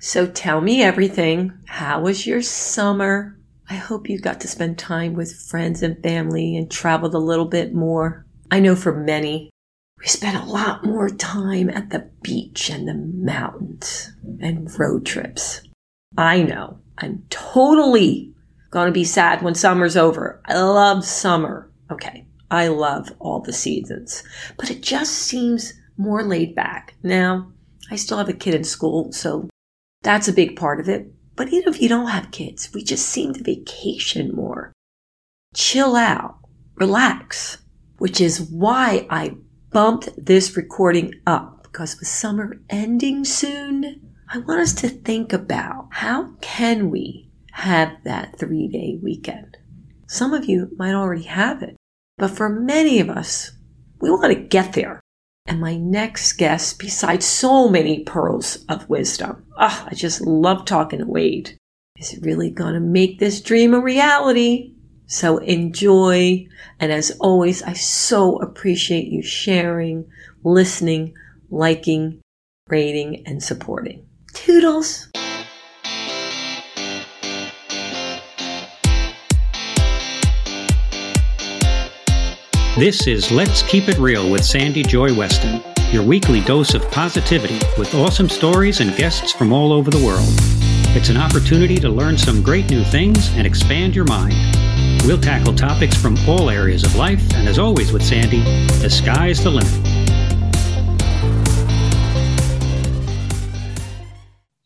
So tell me everything. How was your summer? I hope you got to spend time with friends and family and traveled a little bit more. I know for many, we spent a lot more time at the beach and the mountains and road trips. I know I'm totally going to be sad when summer's over. I love summer. Okay. I love all the seasons, but it just seems more laid back. Now, I still have a kid in school, so that's a big part of it. But even if you don't have kids, we just seem to vacation more. Chill out, relax, which is why I bumped this recording up because with summer ending soon, I want us to think about how can we have that three day weekend? Some of you might already have it, but for many of us, we want to get there. And my next guest, besides so many pearls of wisdom, oh, I just love talking to Wade, is it really going to make this dream a reality. So enjoy. And as always, I so appreciate you sharing, listening, liking, rating, and supporting. Toodles! This is Let's Keep It Real with Sandy Joy Weston, your weekly dose of positivity with awesome stories and guests from all over the world. It's an opportunity to learn some great new things and expand your mind. We'll tackle topics from all areas of life, and as always with Sandy, the sky's the limit.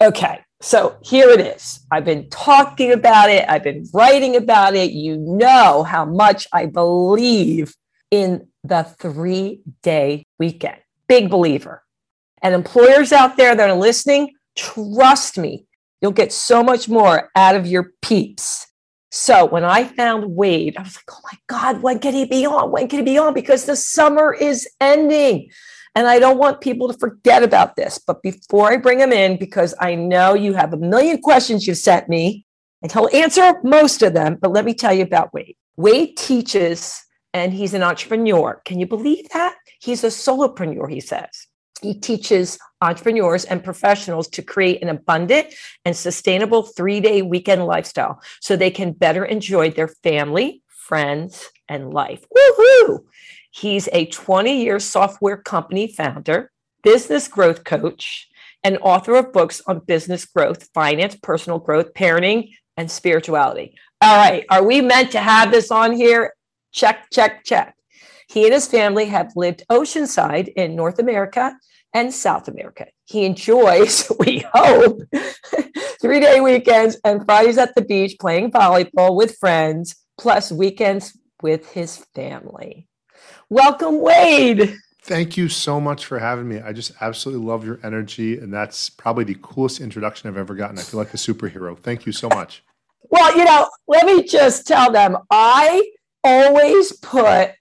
Okay, so here it is. I've been talking about it, I've been writing about it. You know how much I believe in the three day weekend. Big believer. And employers out there that are listening, trust me, you'll get so much more out of your peeps. So when I found Wade, I was like, oh my God, when can he be on? When can he be on? Because the summer is ending. And I don't want people to forget about this. But before I bring him in, because I know you have a million questions you've sent me, and he'll answer most of them, but let me tell you about Wade. Wade teaches and he's an entrepreneur. Can you believe that? He's a solopreneur, he says. He teaches entrepreneurs and professionals to create an abundant and sustainable three day weekend lifestyle so they can better enjoy their family, friends, and life. Woohoo! He's a 20 year software company founder, business growth coach, and author of books on business growth, finance, personal growth, parenting, and spirituality. All right, are we meant to have this on here? Check, check, check. He and his family have lived oceanside in North America and South America. He enjoys, we hope, three day weekends and Fridays at the beach playing volleyball with friends, plus weekends with his family. Welcome, Wade. Thank you so much for having me. I just absolutely love your energy, and that's probably the coolest introduction I've ever gotten. I feel like a superhero. Thank you so much. Well, you know, let me just tell them I always put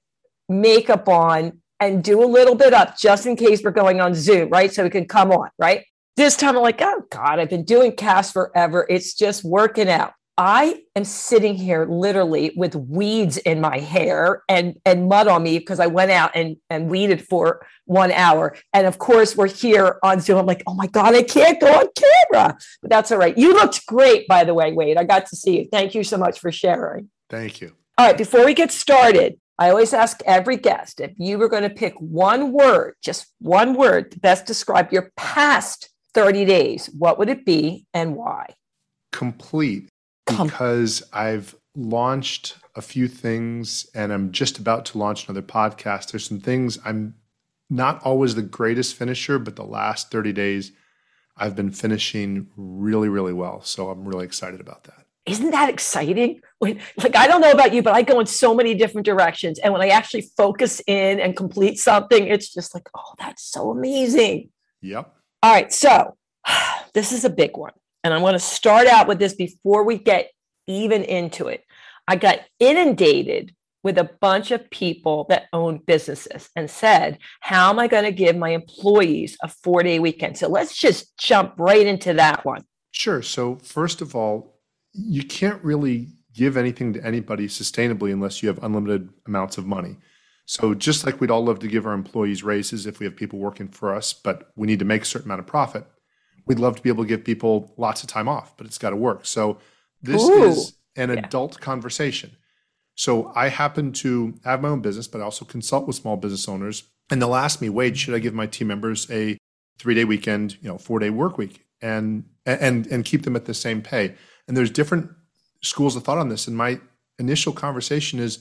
makeup on and do a little bit up just in case we're going on Zoom, right? So we can come on, right? This time I'm like, oh God, I've been doing cast forever. It's just working out. I am sitting here literally with weeds in my hair and, and mud on me because I went out and, and weeded for one hour. And of course, we're here on Zoom. I'm like, oh my God, I can't go on camera. But that's all right. You looked great, by the way, Wade. I got to see you. Thank you so much for sharing. Thank you. All right, before we get started, I always ask every guest if you were going to pick one word, just one word to best describe your past 30 days, what would it be and why? Complete. Because I've launched a few things and I'm just about to launch another podcast. There's some things I'm not always the greatest finisher, but the last 30 days I've been finishing really, really well. So I'm really excited about that isn't that exciting? When, like, I don't know about you, but I go in so many different directions. And when I actually focus in and complete something, it's just like, oh, that's so amazing. Yep. All right. So this is a big one. And I'm going to start out with this before we get even into it. I got inundated with a bunch of people that own businesses and said, How am I going to give my employees a four day weekend? So let's just jump right into that one. Sure. So, first of all, you can't really give anything to anybody sustainably unless you have unlimited amounts of money. So just like we'd all love to give our employees raises if we have people working for us, but we need to make a certain amount of profit, we'd love to be able to give people lots of time off, but it's got to work. So this Ooh. is an yeah. adult conversation. So I happen to have my own business, but I also consult with small business owners. And they'll ask me, Wade, should I give my team members a three day weekend, you know, four day work week and and and keep them at the same pay? And there's different schools of thought on this. And my initial conversation is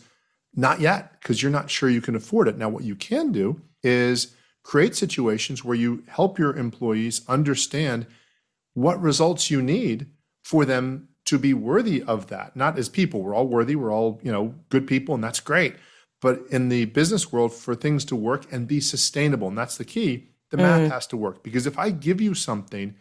not yet, because you're not sure you can afford it. Now, what you can do is create situations where you help your employees understand what results you need for them to be worthy of that. Not as people, we're all worthy, we're all, you know, good people and that's great. But in the business world for things to work and be sustainable, and that's the key, the mm. math has to work because if I give you something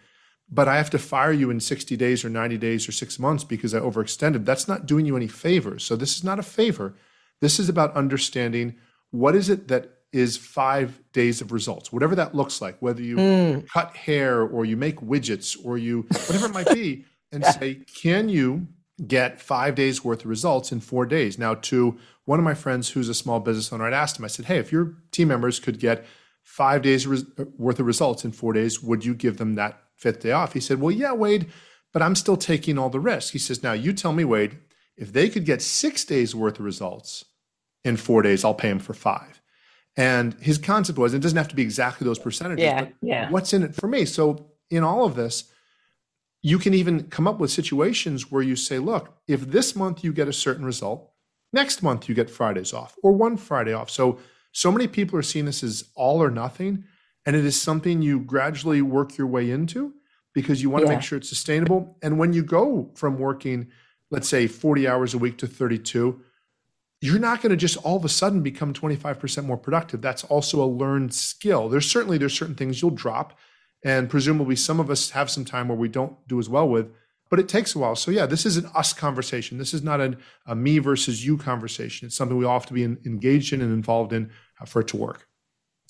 but I have to fire you in 60 days or 90 days or 6 months because I overextended, that's not doing you any favors. So this is not a favor. This is about understanding what is it that is five days of results, whatever that looks like, whether you mm. cut hair or you make widgets or you, whatever it might be, and yeah. say, can you get five days worth of results in four days? Now, to one of my friends who's a small business owner, I'd asked him, I said, hey, if your team members could get five days worth of results in four days, would you give them that fifth day off? He said, well, yeah, Wade, but I'm still taking all the risk. He says, now you tell me, Wade, if they could get six days worth of results in four days, I'll pay them for five. And his concept was it doesn't have to be exactly those percentages, yeah, but yeah. what's in it for me? So in all of this, you can even come up with situations where you say, look, if this month you get a certain result, next month you get Fridays off or one Friday off. So so many people are seeing this as all or nothing, and it is something you gradually work your way into because you want yeah. to make sure it's sustainable. And when you go from working, let's say 40 hours a week to 32, you're not going to just all of a sudden become 25% more productive. That's also a learned skill. There's certainly there's certain things you'll drop and presumably some of us have some time where we don't do as well with but it takes a while. So yeah this is an us conversation. This is not a, a me versus you conversation. It's something we all have to be in, engaged in and involved in uh, for it to work.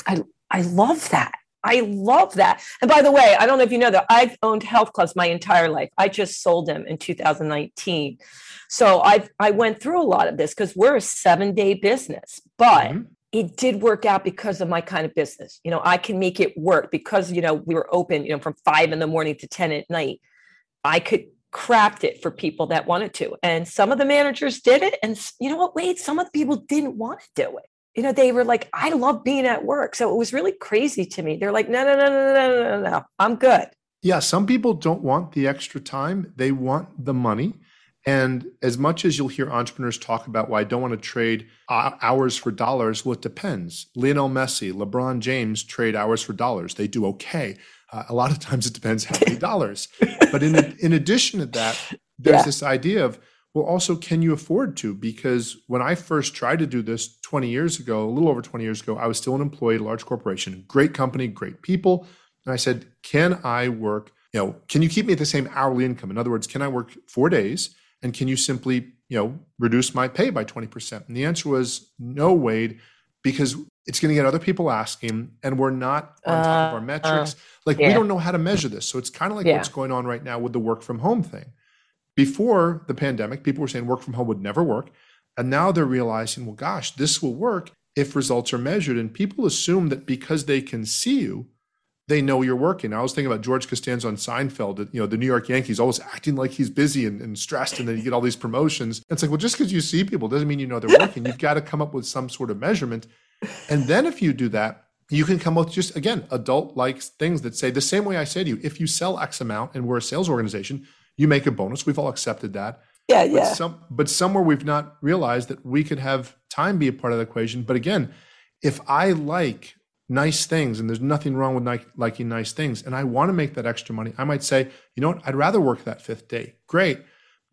I i love that I love that. And by the way, I don't know if you know that I've owned health clubs my entire life. I just sold them in 2019. So I I went through a lot of this because we're a seven day business, but mm-hmm. it did work out because of my kind of business. You know, I can make it work because you know we were open, you know, from five in the morning to 10 at night. I could craft it for people that wanted to. And some of the managers did it. And you know what, Wade, some of the people didn't want to do it. You know, they were like, I love being at work. So it was really crazy to me. They're like, no, no, no, no, no, no, no, no, I'm good. Yeah, some people don't want the extra time. They want the money. And as much as you'll hear entrepreneurs talk about why I don't want to trade hours for dollars, well, it depends. Lionel Messi, LeBron James trade hours for dollars. They do okay. Uh, a lot of times it depends how many dollars. But in, in addition to that, there's yeah. this idea of, well, also, can you afford to? Because when I first tried to do this 20 years ago, a little over 20 years ago, I was still an employee at a large corporation, great company, great people. And I said, can I work? You know, can you keep me at the same hourly income? In other words, can I work four days? And can you simply, you know, reduce my pay by 20%? And the answer was no, Wade, because it's going to get other people asking, and we're not on top of our uh, metrics. Uh, like yeah. we don't know how to measure this. So it's kind of like yeah. what's going on right now with the work from home thing. Before the pandemic, people were saying work from home would never work. And now they're realizing, well, gosh, this will work if results are measured. And people assume that because they can see you, they know you're working. I was thinking about George Costanza on Seinfeld, you know, the New York Yankees always acting like he's busy and, and stressed, and then you get all these promotions. It's like, well, just because you see people doesn't mean you know they're working. You've got to come up with some sort of measurement. And then if you do that, you can come up with just, again, adult like things that say the same way I say to you, if you sell X amount and we're a sales organization, you make a bonus. We've all accepted that. Yeah, but yeah. Some, but somewhere we've not realized that we could have time be a part of the equation. But again, if I like nice things and there's nothing wrong with like, liking nice things and i want to make that extra money i might say you know what i'd rather work that fifth day great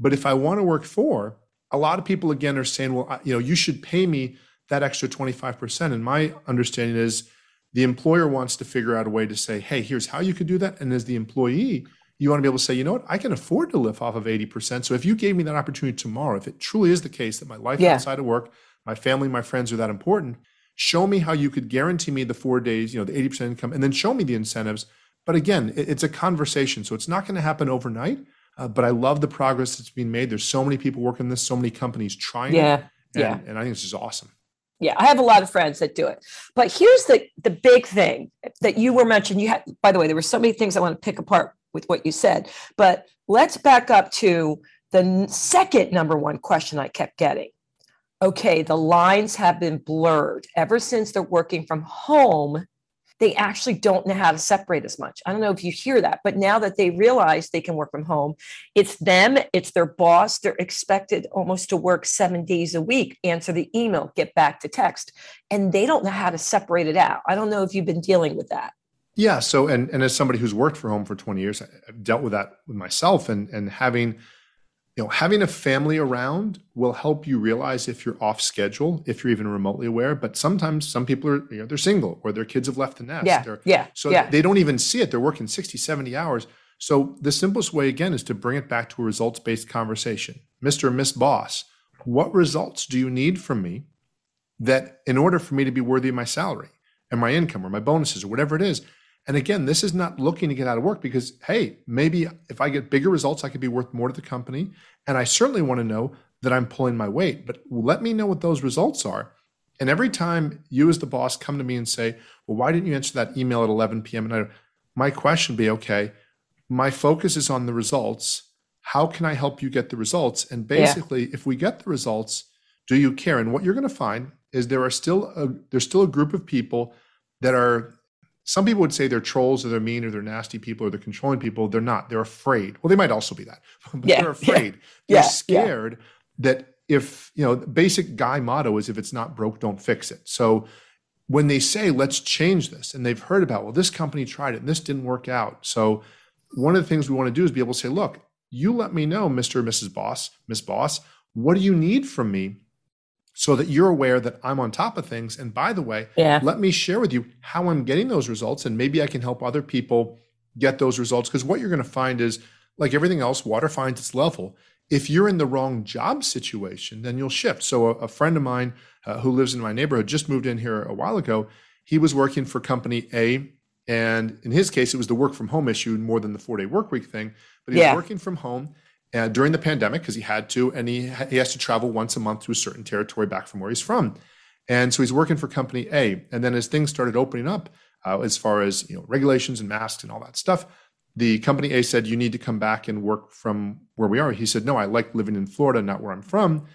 but if i want to work four a lot of people again are saying well you know you should pay me that extra 25% and my understanding is the employer wants to figure out a way to say hey here's how you could do that and as the employee you want to be able to say you know what i can afford to live off of 80% so if you gave me that opportunity tomorrow if it truly is the case that my life yeah. outside of work my family my friends are that important show me how you could guarantee me the four days, you know, the 80% income, and then show me the incentives. But again, it's a conversation. So it's not going to happen overnight. Uh, but I love the progress that's being made. There's so many people working this, so many companies trying yeah, it. And, yeah. And I think this is awesome. Yeah, I have a lot of friends that do it. But here's the the big thing that you were mentioning. You had, by the way, there were so many things I want to pick apart with what you said. But let's back up to the second number one question I kept getting. Okay, the lines have been blurred ever since they're working from home they actually don't know how to separate as much. I don't know if you hear that, but now that they realize they can work from home, it's them, it's their boss. They're expected almost to work seven days a week, answer the email, get back to text, and they don't know how to separate it out. I don't know if you've been dealing with that. Yeah. So, and, and as somebody who's worked for home for 20 years, I've dealt with that with myself and, and having you know, having a family around will help you realize if you're off schedule, if you're even remotely aware. But sometimes some people are, you know, they're single or their kids have left the nest. Yeah. Or, yeah. So yeah. they don't even see it. They're working 60, 70 hours. So the simplest way, again, is to bring it back to a results based conversation. Mr. and Miss Boss, what results do you need from me that in order for me to be worthy of my salary and my income or my bonuses or whatever it is? And again, this is not looking to get out of work because, hey, maybe if I get bigger results, I could be worth more to the company. And I certainly want to know that I'm pulling my weight, but let me know what those results are. And every time you, as the boss, come to me and say, Well, why didn't you answer that email at 11 p.m. And I, my question would be, Okay, my focus is on the results. How can I help you get the results? And basically, yeah. if we get the results, do you care? And what you're going to find is there are still a, there's still a group of people that are some people would say they're trolls or they're mean or they're nasty people or they're controlling people. They're not. They're afraid. Well, they might also be that, but yeah, they're afraid. Yeah, they're yeah, scared that if, you know, the basic guy motto is if it's not broke, don't fix it. So when they say, let's change this, and they've heard about, well, this company tried it and this didn't work out. So one of the things we want to do is be able to say, look, you let me know, Mr. or Mrs. Boss, Miss Boss, what do you need from me so that you're aware that I'm on top of things. And by the way, yeah. let me share with you how I'm getting those results. And maybe I can help other people get those results. Because what you're going to find is, like everything else, water finds its level. If you're in the wrong job situation, then you'll shift. So, a, a friend of mine uh, who lives in my neighborhood just moved in here a while ago. He was working for company A. And in his case, it was the work from home issue more than the four day work week thing. But he yeah. was working from home uh, during the pandemic because he had to, and he he has to travel once a month to a certain territory back from where he's from, and so he's working for Company A. And then as things started opening up, uh, as far as you know regulations and masks and all that stuff, the Company A said you need to come back and work from where we are. He said, no, I like living in Florida, not where I'm from.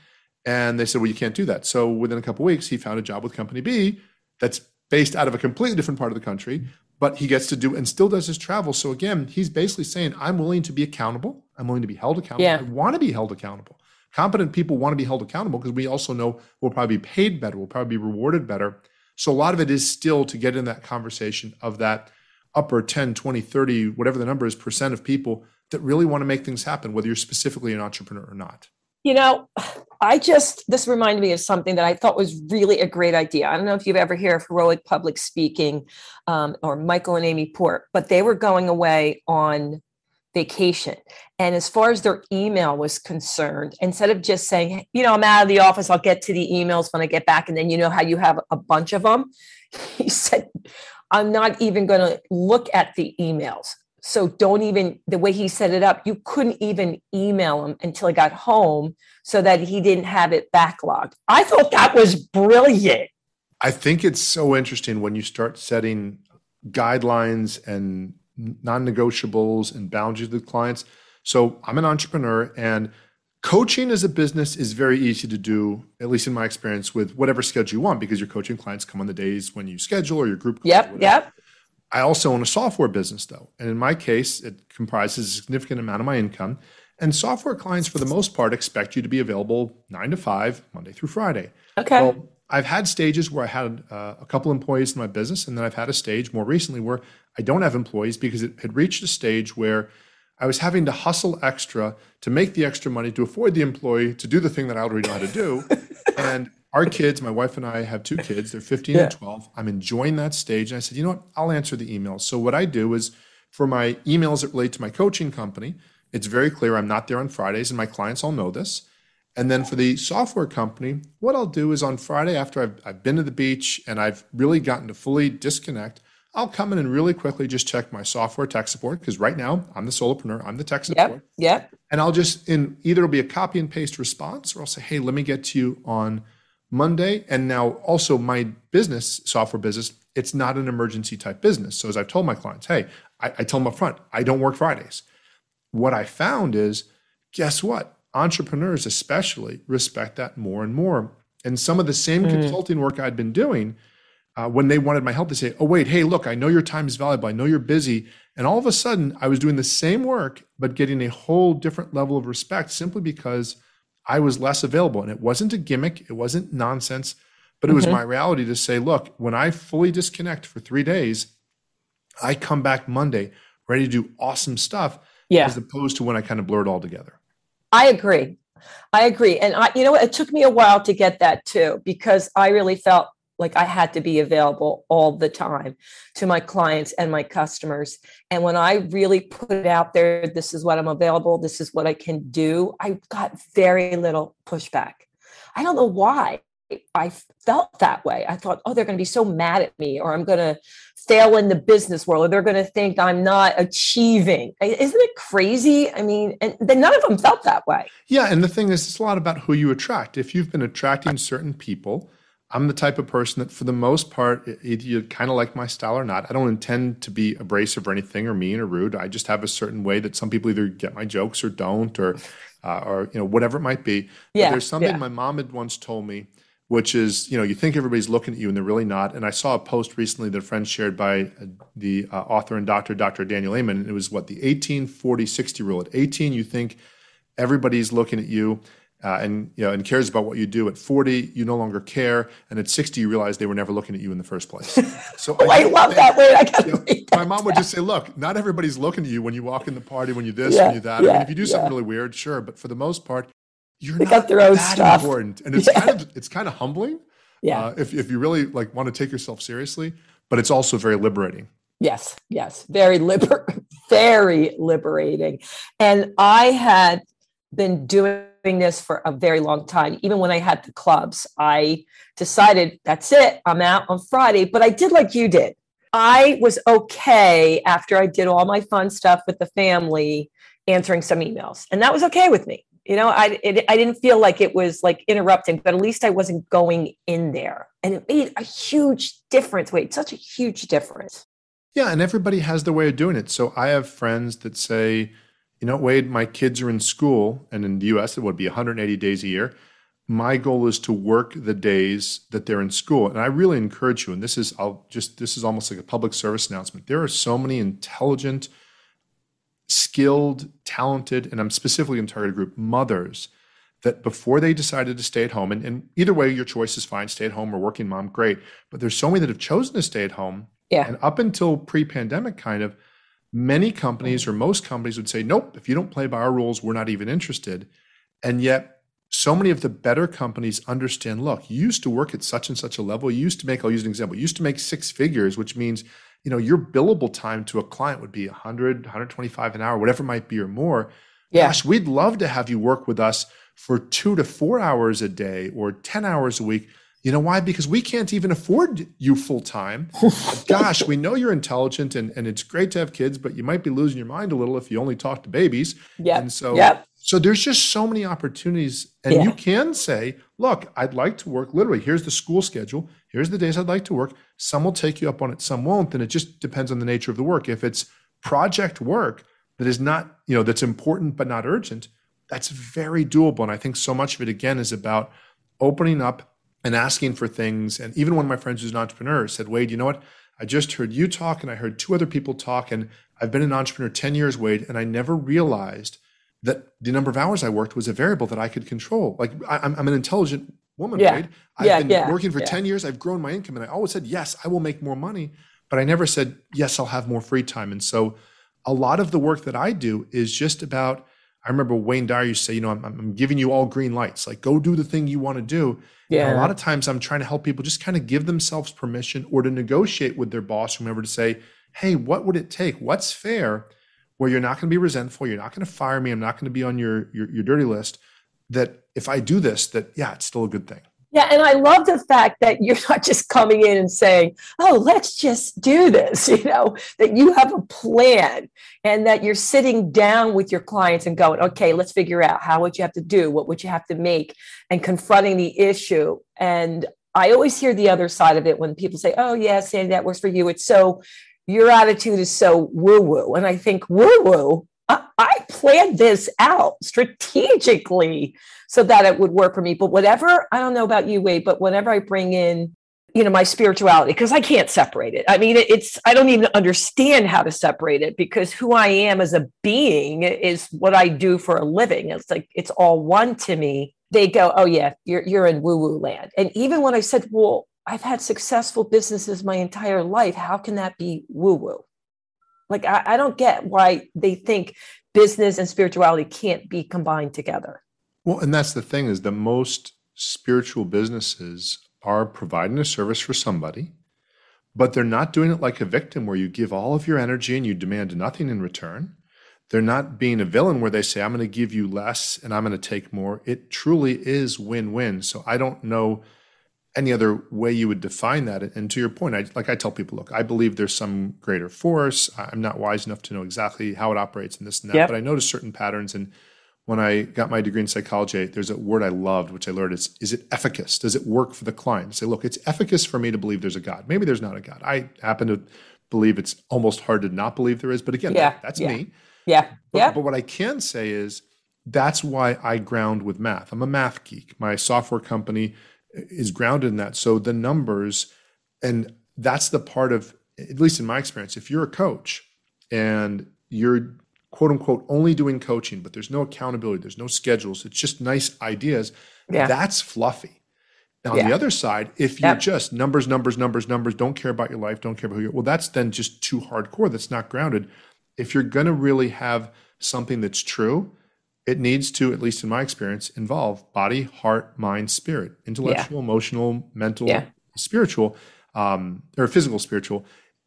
And they said, well, you can't do that. So within a couple weeks, he found a job with Company B that's based out of a completely different part of the country, but he gets to do and still does his travel. So again, he's basically saying, I'm willing to be accountable. I'm willing to be held accountable. Yeah. I want to be held accountable. Competent people want to be held accountable because we also know we'll probably be paid better, we'll probably be rewarded better. So a lot of it is still to get in that conversation of that upper 10, 20, 30, whatever the number is, percent of people that really want to make things happen, whether you're specifically an entrepreneur or not. You know, I just, this reminded me of something that I thought was really a great idea. I don't know if you've ever heard of Heroic Public Speaking um, or Michael and Amy Port, but they were going away on vacation. And as far as their email was concerned, instead of just saying, you know, I'm out of the office, I'll get to the emails when I get back. And then you know how you have a bunch of them. He said, I'm not even going to look at the emails so don't even the way he set it up you couldn't even email him until he got home so that he didn't have it backlogged. I thought that was brilliant. I think it's so interesting when you start setting guidelines and non-negotiables and boundaries with clients. So i'm an entrepreneur and coaching as a business is very easy to do at least in my experience with whatever schedule you want because your coaching clients come on the days when you schedule or your group yep yep I also own a software business, though. And in my case, it comprises a significant amount of my income. And software clients, for the most part, expect you to be available nine to five, Monday through Friday. Okay. Well, I've had stages where I had uh, a couple employees in my business, and then I've had a stage more recently where I don't have employees because it had reached a stage where I was having to hustle extra to make the extra money to afford the employee to do the thing that I already know how to do. and our kids, my wife and I have two kids. They're 15 yeah. and 12. I'm enjoying that stage. And I said, you know what? I'll answer the emails. So what I do is for my emails that relate to my coaching company, it's very clear I'm not there on Fridays, and my clients all know this. And then for the software company, what I'll do is on Friday, after I've, I've been to the beach and I've really gotten to fully disconnect, I'll come in and really quickly just check my software tech support because right now I'm the solopreneur, I'm the tech support. Yep. Yep. And I'll just in either it'll be a copy and paste response, or I'll say, hey, let me get to you on Monday. And now also my business, software business, it's not an emergency type business. So as I've told my clients, hey, I, I tell them up front, I don't work Fridays. What I found is, guess what? Entrepreneurs, especially, respect that more and more. And some of the same mm. consulting work I'd been doing, uh, when they wanted my help, they say, Oh, Wade, hey, look, I know your time is valuable. I know you're busy. And all of a sudden, I was doing the same work, but getting a whole different level of respect simply because I was less available. And it wasn't a gimmick, it wasn't nonsense, but it mm-hmm. was my reality to say, Look, when I fully disconnect for three days, I come back Monday ready to do awesome stuff, yeah. as opposed to when I kind of blur it all together. I agree. I agree. And I, you know, it took me a while to get that too, because I really felt like I had to be available all the time to my clients and my customers. And when I really put it out there, this is what I'm available, this is what I can do, I got very little pushback. I don't know why. I felt that way. I thought, oh, they're going to be so mad at me, or I'm going to fail in the business world, or they're going to think I'm not achieving. Isn't it crazy? I mean, and then none of them felt that way. Yeah. And the thing is, it's a lot about who you attract. If you've been attracting certain people, I'm the type of person that, for the most part, either you kind of like my style or not. I don't intend to be abrasive or anything, or mean or rude. I just have a certain way that some people either get my jokes or don't, or, uh, or you know, whatever it might be. Yeah, but there's something yeah. my mom had once told me which is you know you think everybody's looking at you and they're really not and i saw a post recently that a friend shared by uh, the uh, author and doctor dr daniel amen and it was what the 18 40 60 rule at 18 you think everybody's looking at you uh, and you know and cares about what you do. At 40 you no longer care. And at 60 you realize they were never looking at you in the first place. So oh, I, I, love that word. I you know, my mom would just say look not everybody's looking at you when you walk in the party when you this yeah, when you that. Yeah, I mean, if you do something yeah. really weird sure. But for the most part you're they got their own stuff. important. And it's kind of it's kind of humbling yeah. uh, if, if you really like want to take yourself seriously. But it's also very liberating. Yes yes. Very liber very liberating. And i had been doing this for a very long time. Even when i had the clubs i decided that's it i'm out on friday. But i did like you did. I was okay after i did all my fun stuff with the family answering some emails and that was okay with me. You know i it, i didn't feel like it was like interrupting but at least i wasn't going in there. And it made a huge difference. Wade such a huge difference. Yeah and everybody has their way of doing it. So i have friends that say you know wade my kids are in school and in the us it would be 180 days a year my goal is to work the days that they're in school and i really encourage you and this is i'll just this is almost like a public service announcement there are so many intelligent skilled, talented, and I'm specifically in target group mothers that before they decided to stay at home, and, and, either way, your choice is fine, stay at home or working mom, great. But there's so many that have chosen to stay at home. Yeah. And up until pre-pandemic, kind of, many companies or most companies would say, nope, if you don't play by our rules, we're not even interested. And yet, so many of the better companies understand look, you used to work at such and such a level. You used to make, I'll use an example, you used to make six figures, which means you know your billable time to a client would be 100 125 an hour whatever it might be or more yeah. gosh we'd love to have you work with us for two to four hours a day or 10 hours a week you know why because we can't even afford you full time gosh we know you're intelligent and, and it's great to have kids but you might be losing your mind a little if you only talk to babies yeah and so yep. so there's just so many opportunities and yeah. you can say look i'd like to work literally here's the school schedule here's the days I'd like to work. Some will take you up on it, some won't. And it just depends on the nature of the work. If it's project work that is not, you know, that's important but not urgent, that's very doable. And I think so much of it, again, is about opening up and asking for things. And even one of my friends who's an entrepreneur said, Wade, you know what? I just heard you talk and I heard two other people talk. And I've been an entrepreneur 10 years, Wade, and I never realized that the number of hours I worked was a variable that I could control. Like I, am an intelligent woman, yeah. right? I've yeah, been yeah, working for yeah. 10 years. I've grown my income and I always said, yes, I will make more money. But I never said, yes, I'll have more free time. And so a lot of the work that I do is just about, I remember Wayne Dyer used to say, you know, I'm, I'm giving you all green lights, like go do the thing you want to do. Yeah. And a lot of times I'm trying to help people just kind of give themselves permission or to negotiate with their boss, whomever to say, hey, what would it take? What's fair? Where you're not going to be resentful, you're not going to fire me, I'm not going to be on your, your, your dirty list. That if I do this, that yeah, it's still a good thing. Yeah, and I love the fact that you're not just coming in and saying, "Oh, let's just do this," you know, that you have a plan and that you're sitting down with your clients and going, "Okay, let's figure out how would you have to do, what would you have to make," and confronting the issue. And I always hear the other side of it when people say, "Oh, yeah, Sandy, that works for you." It's so your attitude is so woo woo. And I think woo woo, I, planned this out strategically so that it would work for me. But whatever, I don't know about you, Wade, but whenever I bring in you know my spirituality because i can't separate it. I mean it's i don't even understand how to separate it because who i am as a being is what i do for a living. It's like it's all one to me. They go oh yeah you're you're in woo woo land. And even when i said well i've had successful businesses my entire life. How can that be woo woo like I, I don't get why they think business and spirituality can't be combined together well and that's the thing is the most spiritual businesses are providing a service for somebody, but they're not doing it like a victim where you give all of your energy and you demand nothing in return. They're not being a villain where they say, I'm going to give you less and I'm going to take more. It truly is win win. So I don't know any other way you would define that. And to your point, I, like I tell people, look, I believe there's some greater force. I'm not wise enough to know exactly how it operates in this and that, yep. but I notice certain patterns. And when I got my degree in psychology, there's a word I loved, which I learned is, is it efficacious? Does it work for the client? I say, look, it's efficacious for me to believe there's a God. Maybe there's not a God. I happen to believe it's almost hard to not believe there is. But again, yeah, that, that's yeah. me. Yeah. But, yeah. But what I can say is that's why I ground with math. I'm a math geek. My software company is grounded in that. So the numbers, and that's the part of, at least in my experience, if you're a coach and you're quote unquote only doing coaching, but there's no accountability, there's no schedules, it's just nice ideas, yeah. that's fluffy. Now, yeah. on the other side, if you're yep. just numbers, numbers, numbers, numbers, don't care about your life, don't care about who you're, well, that's then just too hardcore. That's not grounded. If you're going to really have something that's true, it needs to, at least in my experience, involve body, heart, mind, spirit, intellectual, yeah. emotional, mental, spiritual, um, or physical, spiritual.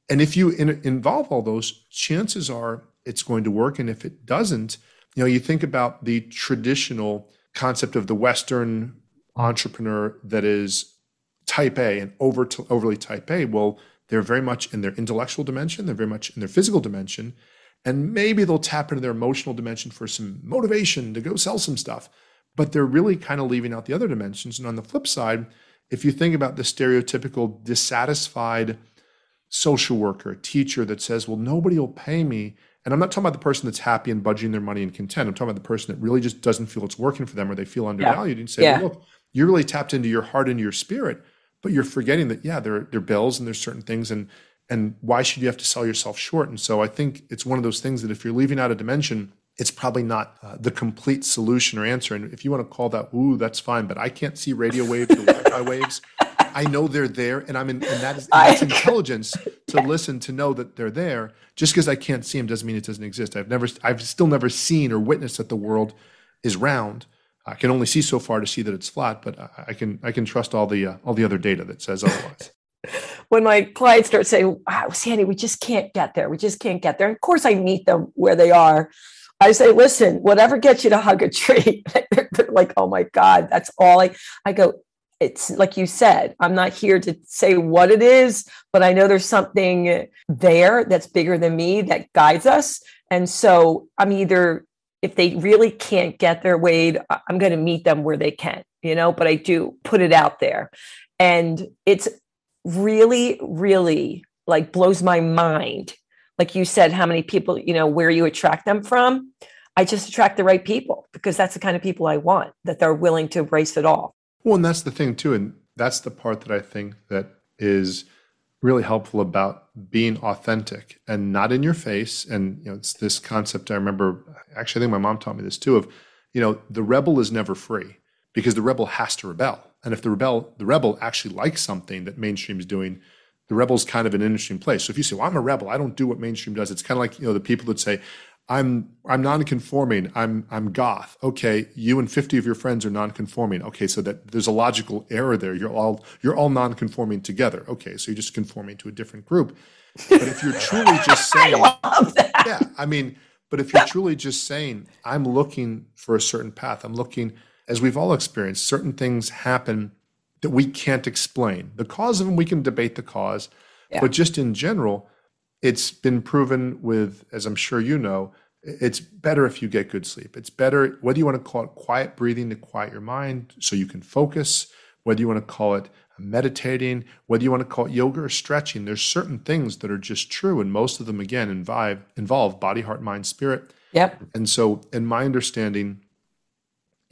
And if you in, involve all those, chances are it's going to work. And if it doesn't, you know, you think about the traditional concept of the Western entrepreneur that is type A and over to, overly type A. Well, they're very much in their intellectual dimension, they're very much in their physical dimension, and maybe they'll tap into their emotional dimension for some motivation to go sell some stuff. But they're really kind of leaving out the other dimensions. And on the flip side, if you think about the stereotypical dissatisfied social worker, teacher that says, Well, nobody will pay me and I'm not talking about the person that's happy and budging their money and content. I'm talking about the person that really just doesn't feel it's working for them or they feel undervalued. Yeah. And say, yeah. well, look, you're really tapped into your heart and your spirit, but you're forgetting that, yeah, there, there are bills and there's certain things and and why should you have to sell yourself short? And so I think it's one of those things that if you're leaving out a dimension, it's probably not uh, the complete solution or answer. And if you want to call that ooh, that's fine. But I can't see radio waves or Wi-Fi waves. I know they're there, and I'm in, and that is that's intelligence to listen to know that they're there. Just because I can't see them doesn't mean it doesn't exist. I've never, I've still never seen or witnessed that the world is round. I can only see so far to see that it's flat, but I can, I can trust all the, uh, all the other data that says otherwise. When my clients start saying, wow, Sandy, we just can't get there. We just can't get there. And of course, I meet them where they are. I say, listen, whatever gets you to hug a tree. They're like, oh my God, that's all I, I go, it's like you said, I'm not here to say what it is, but I know there's something there that's bigger than me that guides us. And so I'm either, if they really can't get there Wade, I'm going to meet them where they can, you know, but I do put it out there. And it's really, really like blows my mind. Like you said, how many people, you know, where you attract them from. I just attract the right people because that's the kind of people I want that they're willing to embrace it all. Well, and that's the thing too, and that's the part that I think that is really helpful about being authentic and not in your face. And you know, it's this concept I remember. Actually, I think my mom taught me this too. Of you know, the rebel is never free because the rebel has to rebel. And if the rebel, the rebel actually likes something that mainstream is doing, the rebel's kind of an interesting place. So if you say, "Well, I'm a rebel. I don't do what mainstream does," it's kind of like you know the people that say, I'm I'm non-conforming. I'm I'm goth. Okay, you and 50 of your friends are non-conforming. Okay, so that there's a logical error there. You're all you're all non-conforming together. Okay, so you're just conforming to a different group. But if you're truly just saying I Yeah, I mean, but if you're truly just saying I'm looking for a certain path. I'm looking as we've all experienced certain things happen that we can't explain. The cause of them we can debate the cause, yeah. but just in general, it's been proven with, as I'm sure you know, it's better if you get good sleep. It's better, whether you want to call it quiet breathing to quiet your mind so you can focus, whether you want to call it meditating, whether you want to call it yoga or stretching, there's certain things that are just true. And most of them, again, involve, involve body, heart, mind, spirit. Yep. And so, in my understanding,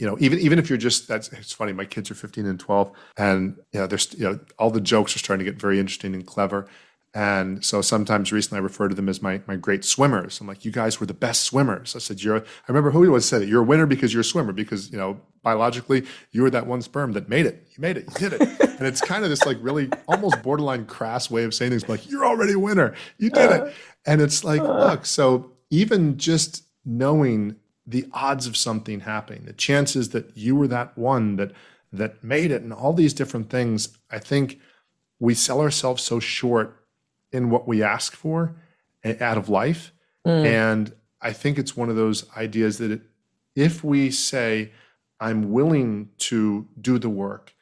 you know, even even if you're just that's it's funny. My kids are 15 and 12, and you know, there's you know, all the jokes are starting to get very interesting and clever. And so sometimes recently I refer to them as my my great swimmers. I'm like, you guys were the best swimmers. I said, you're. I remember who he was said it. You're a winner because you're a swimmer because you know biologically you were that one sperm that made it. You made it. You did it. and it's kind of this like really almost borderline crass way of saying things. Like you're already a winner. You did it. Uh-huh. And it's like, uh-huh. look. So even just knowing the odds of something happening, the chances that you were that one that that made it, and all these different things, I think we sell ourselves so short in what we ask for out of life. Mm. And I think it's one of those ideas that it, if we say, I'm willing to do the work,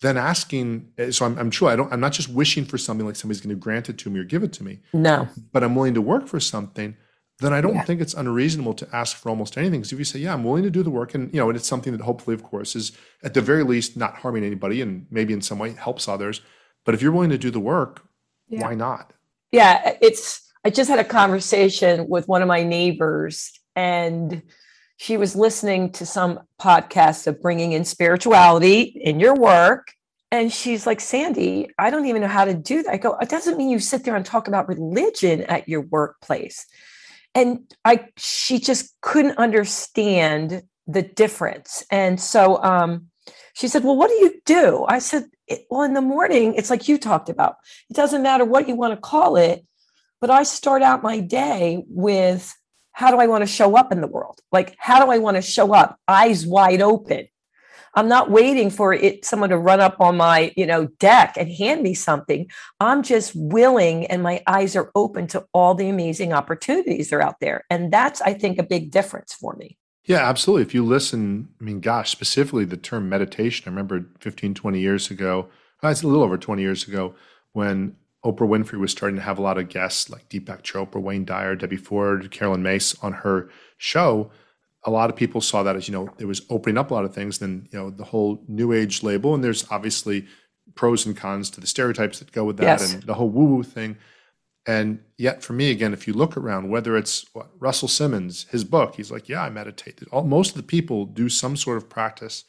then asking, so I'm, I'm true, I don't, I'm not just wishing for something like somebody's going to grant it to me or give it to me. No. But I'm willing to work for something, then I don't yeah. think it's unreasonable to ask for almost anything. Because if you say, yeah, I'm willing to do the work, and you know, and it's something that hopefully, of course, is at the very least not harming anybody and maybe in some way helps others. But if you're willing to do the work, yeah. why not? Yeah, it's. I just had a conversation with one of my neighbors, and she was listening to some podcast of bringing in spirituality in your work. And she's like, Sandy, I don't even know how to do that. I go, it doesn't mean you sit there and talk about religion at your workplace. And I, she just couldn't understand the difference. And so um, she said, Well, what do you do? I said, Well, in the morning, it's like you talked about. It doesn't matter what you want to call it, but I start out my day with how do I want to show up in the world? Like, how do I want to show up? Eyes wide open. I'm not waiting for it someone to run up on my, you know, deck and hand me something. I'm just willing and my eyes are open to all the amazing opportunities that are out there. And that's I think a big difference for me. Yeah, absolutely. If you listen, I mean, gosh, specifically the term meditation, I remember 15, 20 years ago, uh, it's a little over 20 years ago, when Oprah Winfrey was starting to have a lot of guests like Deepak Chopra, Wayne Dyer, Debbie Ford, Caroline Myss on her show. A lot of people saw that as, you know, it was opening up a lot of things. Then, you know, the whole new age label, and there's obviously pros and cons to the stereotypes that go with that yes. and the whole woo woo thing. And yet, for me, again, if you look around, whether it's what, Russell Simmons, his book, he's like, yeah, I meditate. All, most of the people do some sort of practice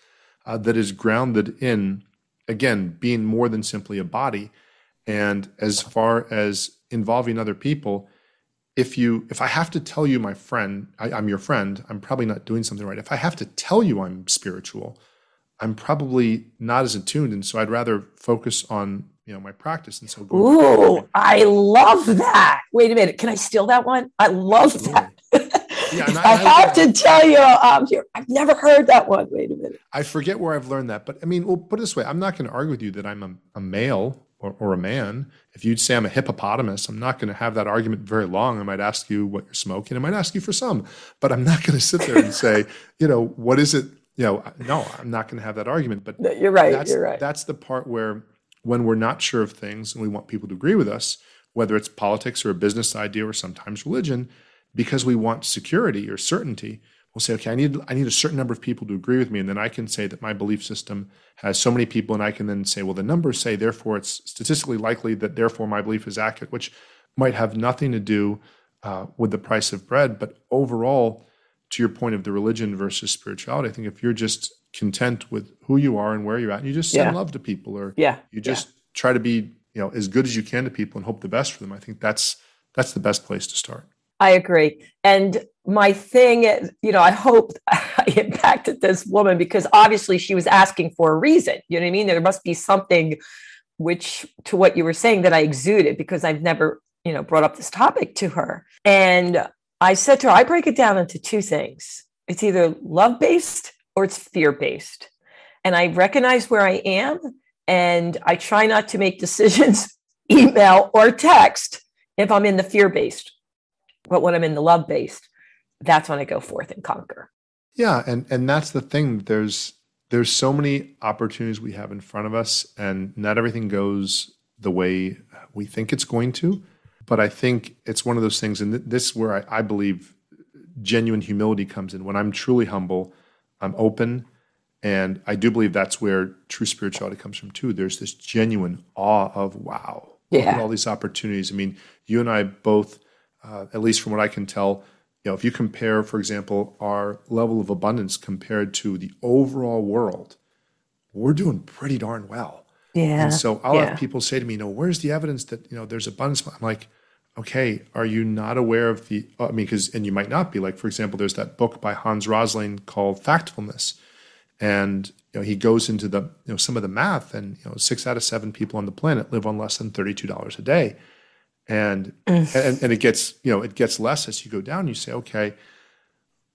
uh, that is grounded in, again, being more than simply a body. And as far as involving other people, if you if I have to tell you, my friend, I, I'm your friend, I'm probably not doing something right. If I have to tell you I'm spiritual, I'm probably not as attuned, and so I'd rather focus on you know my practice and so ooh i love that. Wait a minute can i steal that one? I love that. Yeah, I, I, have to tell you um, here, i've never heard that one. Wait a minute. I forget where i've learned that but i mean well put it this way i'm not going to argue with you that i'm a, a male or, or, a man if you'd say i'm a hippopotamus i'm not going to have that argument very long. I might ask you what you're smoking. I might ask you for some but i'm not going to sit there and say you know what is it you know no i'm not going to have that argument. But no, you're right you're right. that's the part where when we're not sure of things and we want people to agree with us, whether it's politics or a business idea or sometimes religion, because we want security or certainty, we'll say, okay, I need I need a certain number of people to agree with me, and then I can say that my belief system has so many people, and I can then say, well, the numbers say, therefore, it's statistically likely that therefore my belief is accurate, which might have nothing to do uh, with the price of bread, but overall, to your point of the religion versus spirituality, I think if you're just content with who you are and where you're at. And you just send yeah. love to people, or yeah, you just yeah. try to be you know as good as you can to people and hope the best for them. I think that's that's the best place to start. I agree. And my thing is, you know, I hope I impacted this woman because obviously she was asking for a reason. You know what I mean? There must be something which to what you were saying that I exuded because I've never, you know, brought up this topic to her. And I said to her, I break it down into two things. It's either love based or it's fear based. And I recognize where I am and I try not to make decisions, email or text, if I'm in the fear based. But when I'm in the love based, that's when I go forth and conquer. Yeah, and and that's the thing. There's there's so many opportunities we have in front of us, and not everything goes the way we think it's going to. But I think it's one of those things, and this is where I, I believe genuine humility comes in. When I'm truly humble, I'm open And I do believe that's where true spirituality comes from too. There's this genuine awe of wow, at all these opportunities. I mean, you and I both, uh, at least from what I can tell, you know, if you compare, for example, our level of abundance compared to the overall world, we're doing pretty darn well. Yeah. And so I'll yeah. have people say to me, you know, where's the evidence that, you know, there's abundance? I'm like, okay, are you not aware of the, I mean, because, and you might not be like, for example, there's that book by Hans Rosling called Factfulness. And, you know, he goes into the, you know, some of the math and, you know, six out of seven people on the planet live on less than $32 a day. And, and, and it gets, you know, it gets less as you go down. You say, okay,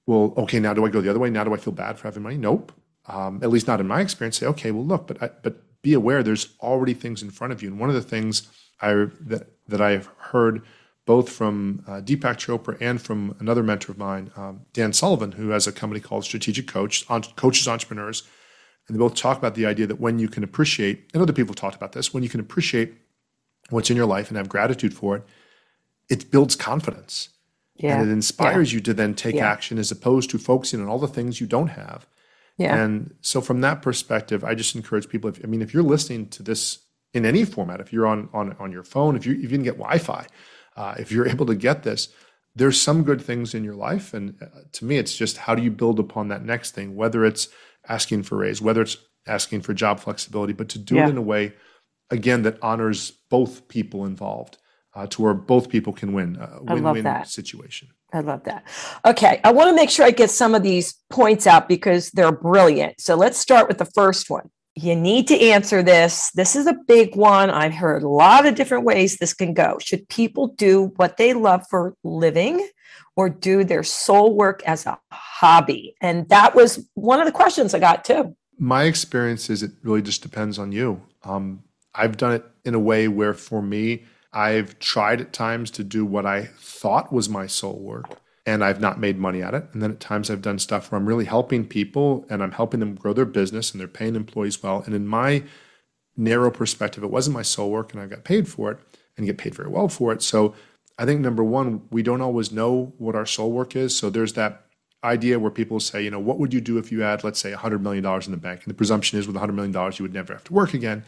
well, okay, now do I go the other way? Now do I feel bad for having money? Nope. Um, at least not in my experience. Say, okay, well, look, but I, but be aware there's already things in front of you. And one of the things I that that I've heard both from uh, Deepak Chopra and from another mentor of mine, um, Dan Sullivan, who has a company called Strategic Coach, on, coaches entrepreneurs, and they both talk about the idea that when you can appreciate, and other people have talked about this, when you can appreciate what's in your life and have gratitude for it, it builds confidence. Yeah. And it inspires yeah. you to then take yeah. action as opposed to focusing on all the things you don't have. Yeah. And so from that perspective, I just encourage people, if, I mean, if you're listening to this in any format, if you're on, on, on your phone, if you, if you can get Wi-Fi, uh, if you're able to get this, there's some good things in your life. And uh, to me, it's just how do you build upon that next thing, whether it's asking for raise, whether it's asking for job flexibility, but to do Yeah. it in a way, again, that honors both people involved uh, to where both people can win, a love win-win that. situation. I love that. Okay, I want to make sure I get some of these points out because they're brilliant. So let's start with the first one. You need to answer this. This is a big one. I've heard a lot of different ways this can go. Should people do what they love for living or do their soul work as a hobby? And that was one of the questions I got too. My experience is it really just depends on you. Um, I've done it in a way where for me, I've tried at times to do what I thought was my soul work and I've not made money at it. And then at times I've done stuff where I'm really helping people and I'm helping them grow their business and they're paying employees well. And in my narrow perspective, it wasn't my soul work and I got paid for it and get paid very well for it. So I think number one, we don't always know what our soul work is. So there's that idea where people say, you know, what would you do if you had, let's say, $100 million in the bank? And the presumption is with $100 million, you would never have to work again.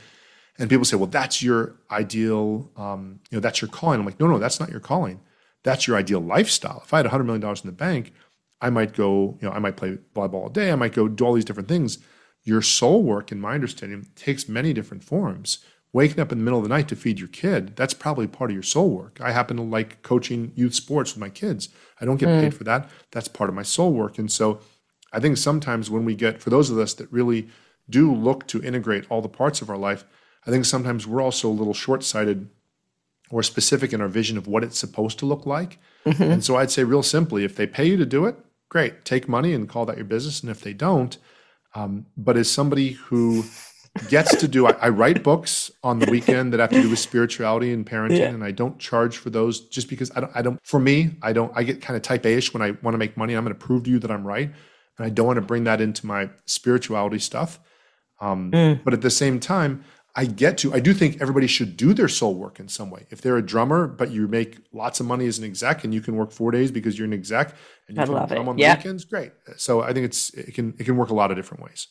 And people say, well, that's your ideal, um, you know, that's your calling. I'm like, no, no, that's not your calling. That's your ideal lifestyle. If I had $100 million in the bank, I might go, you know, I might play volleyball all day. I might go do all these different things. Your soul work, in my understanding, takes many different forms. Waking up in the middle of the night to feed your kid, that's probably part of your soul work. I happen to like coaching youth sports with my kids. I don't get paid for that. That's part of my soul work. And so I think sometimes when we get, for those of us that really do look to integrate all the parts of our life, I think sometimes we're also a little short sighted or specific in our vision of what it's supposed to look like. And so I'd say, real simply, if they pay you to do it, great, take money and call that your business. And if they don't, um, but as somebody who gets to do, I, I write books on the weekend that have to do with spirituality and parenting, Yeah. and I don't charge for those just because I don't. I don't. For me, I don't. I get kind of type A-ish when I want to make money. I'm going to prove to you that I'm right, and I don't want to bring that into my spirituality stuff. Um, But at the same time, I get to, I do think everybody should do their soul work in some way. If they're a drummer, but you make lots of money as an exec and you can work four days because you're an exec and you I can drum it. on the Yeah. weekends, great. So I think it's, it can, it can work a lot of different ways.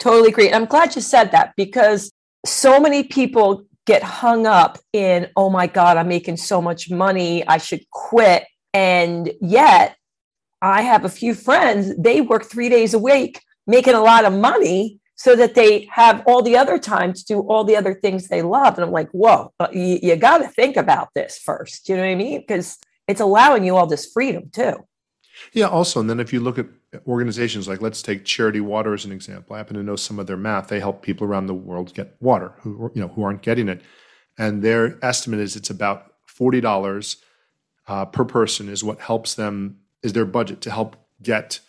Totally agree. I'm glad you said that because so many people get hung up in, oh my God, I'm making so much money. I should quit. And yet, I have a few friends, they work three days a week, making a lot of money so that they have all the other time to do all the other things they love. And I'm like, whoa, you, you got to think about this first. You know what I mean? Because it's allowing you all this freedom too. Yeah. Also, and then if you look at organizations like, let's take Charity Water as an example. I happen to know some of their math. They help people around the world get water who you know who aren't getting it, and their estimate is it's about forty dollars uh, per person is what helps them is their budget to help get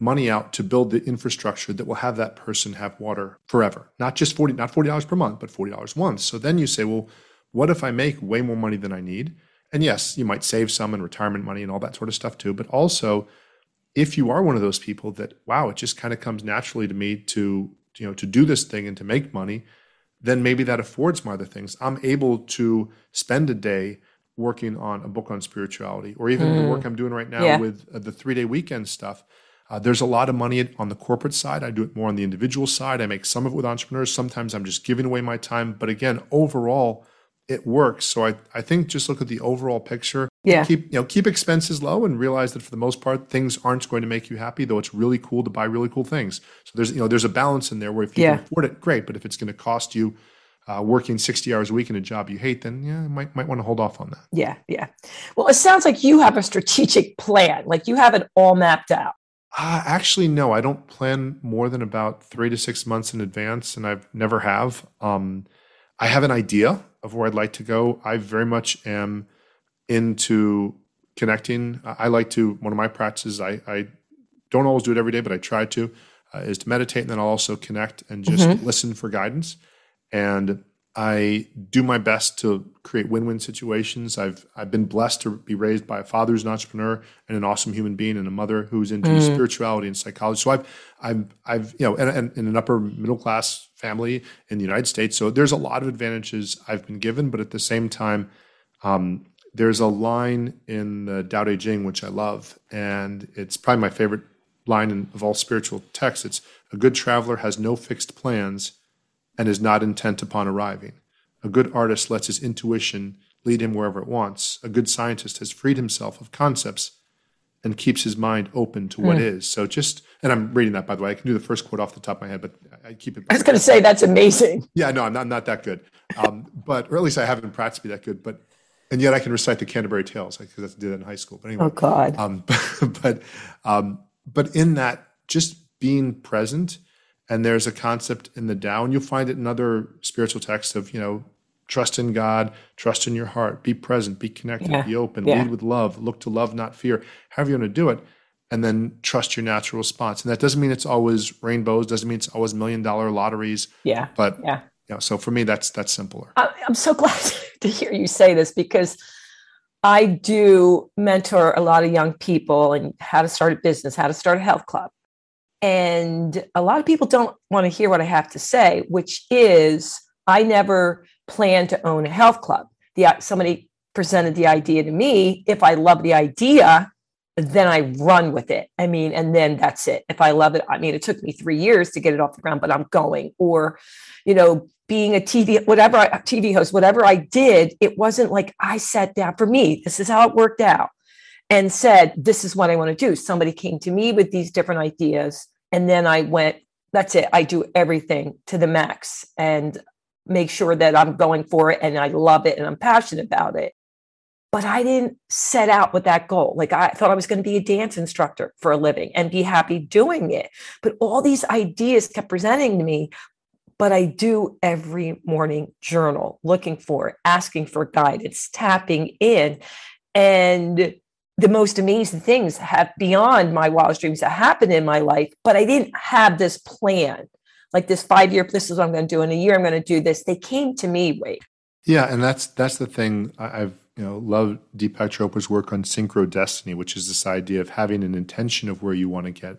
money out to build the infrastructure that will have that person have water forever. Not just forty, not forty dollars per month, but forty dollars once. So then you say, well, what if I make way more money than I need? And yes, you might save some in retirement money and all that sort of stuff too. But also, if you are one of those people that wow, it just kind of comes naturally to me to you know to do this thing and to make money, then maybe that affords my other things. I'm able to spend a day working on a book on spirituality, or even the work I'm doing right now Yeah. with uh, the three day weekend stuff. Uh, there's a lot of money on the corporate side. I do it more on the individual side. I make some of it with entrepreneurs. Sometimes I'm just giving away my time. But again, overall, it works. So I, I think just look at the overall picture. Yeah. Keep you know keep expenses low and realize that for the most part things aren't going to make you happy. Though it's really cool to buy really cool things. So there's you know there's a balance in there where if you Yeah. can afford it, great. But if it's going to cost you uh, working 60 hours a week in a job you hate, then yeah, you might might want to hold off on that. Yeah, yeah. Well, it sounds like you have a strategic plan. Like you have it all mapped out. Uh, actually, no, I don't plan more than about three to six months in advance, and I've never have. Um, I have an idea of where I'd like to go. I very much am into connecting. I like to, one of my practices, I, I don't always do it every day, but I try to, uh, is to meditate. And then I'll also connect and just listen for guidance. And I do my best to create win-win situations. I've I've been blessed to be raised by a father who's an entrepreneur and an awesome human being, and a mother who's into spirituality and psychology. So I've I've I've you know, and in an upper middle class family in the United States. So there's a lot of advantages I've been given, but at the same time, um, there's a line in the Tao Te Ching which I love, and it's probably my favorite line in, of all spiritual texts. It's a good traveler has no fixed plans and is not intent upon arriving. A good artist lets his intuition lead him wherever it wants. A good scientist has freed himself of concepts and keeps his mind open to what is. So just, and I'm reading that by the way. I can do the first quote off the top of my head, but I keep it. I was going to say that's amazing. Yeah, no, I'm not, I'm not that good. Um, but, or at least I haven't practiced to be that good. But, and yet I can recite the Canterbury Tales because I did that in high school. But anyway, Oh God. um, but um, but in that, just being present, and there's a concept in the Tao, and you'll find it in other spiritual texts of you know, trust in God, trust in your heart, be present, be connected, Yeah. be open, Yeah. lead with love, look to love, not fear. However you want to do it, and then trust your natural response. And that doesn't mean it's always rainbows, doesn't mean it's always million dollar lotteries, yeah. but Yeah. you know, so for me, that's that's simpler. I'm so glad to hear you say this because I do mentor a lot of young people and how to start a business, how to start a health club. And a lot of people don't want to hear what I have to say, which is I never plan to own a health club. The uh, somebody presented the idea to me. If I love the idea, then I run with it. I mean, and then that's it. If I love it, I mean, it took me three years to get it off the ground, but I'm going. Or, you know, being a TV, whatever I, TV host, whatever I did, it wasn't like I sat down for me. This is how it worked out and said, This is what I want to do. Somebody came to me with these different ideas. And then I went, That's it. I do everything to the max and make sure that I'm going for it and I love it and I'm passionate about it. But I didn't set out with that goal. Like I thought I was going to be a dance instructor for a living and be happy doing it. But all these ideas kept presenting to me but I do every morning journal, looking for asking for guidance, tapping in. And the most amazing things have beyond my wildest dreams that happened in my life, but I didn't have this plan. Like this five year, this is what I'm going to do. In a year, I'm going to do this. They came to me, wait. Yeah, and that's that's the thing. I've you know loved Deepak Chopra's work on Synchrodestiny, which is this idea of having an intention of where you want to get,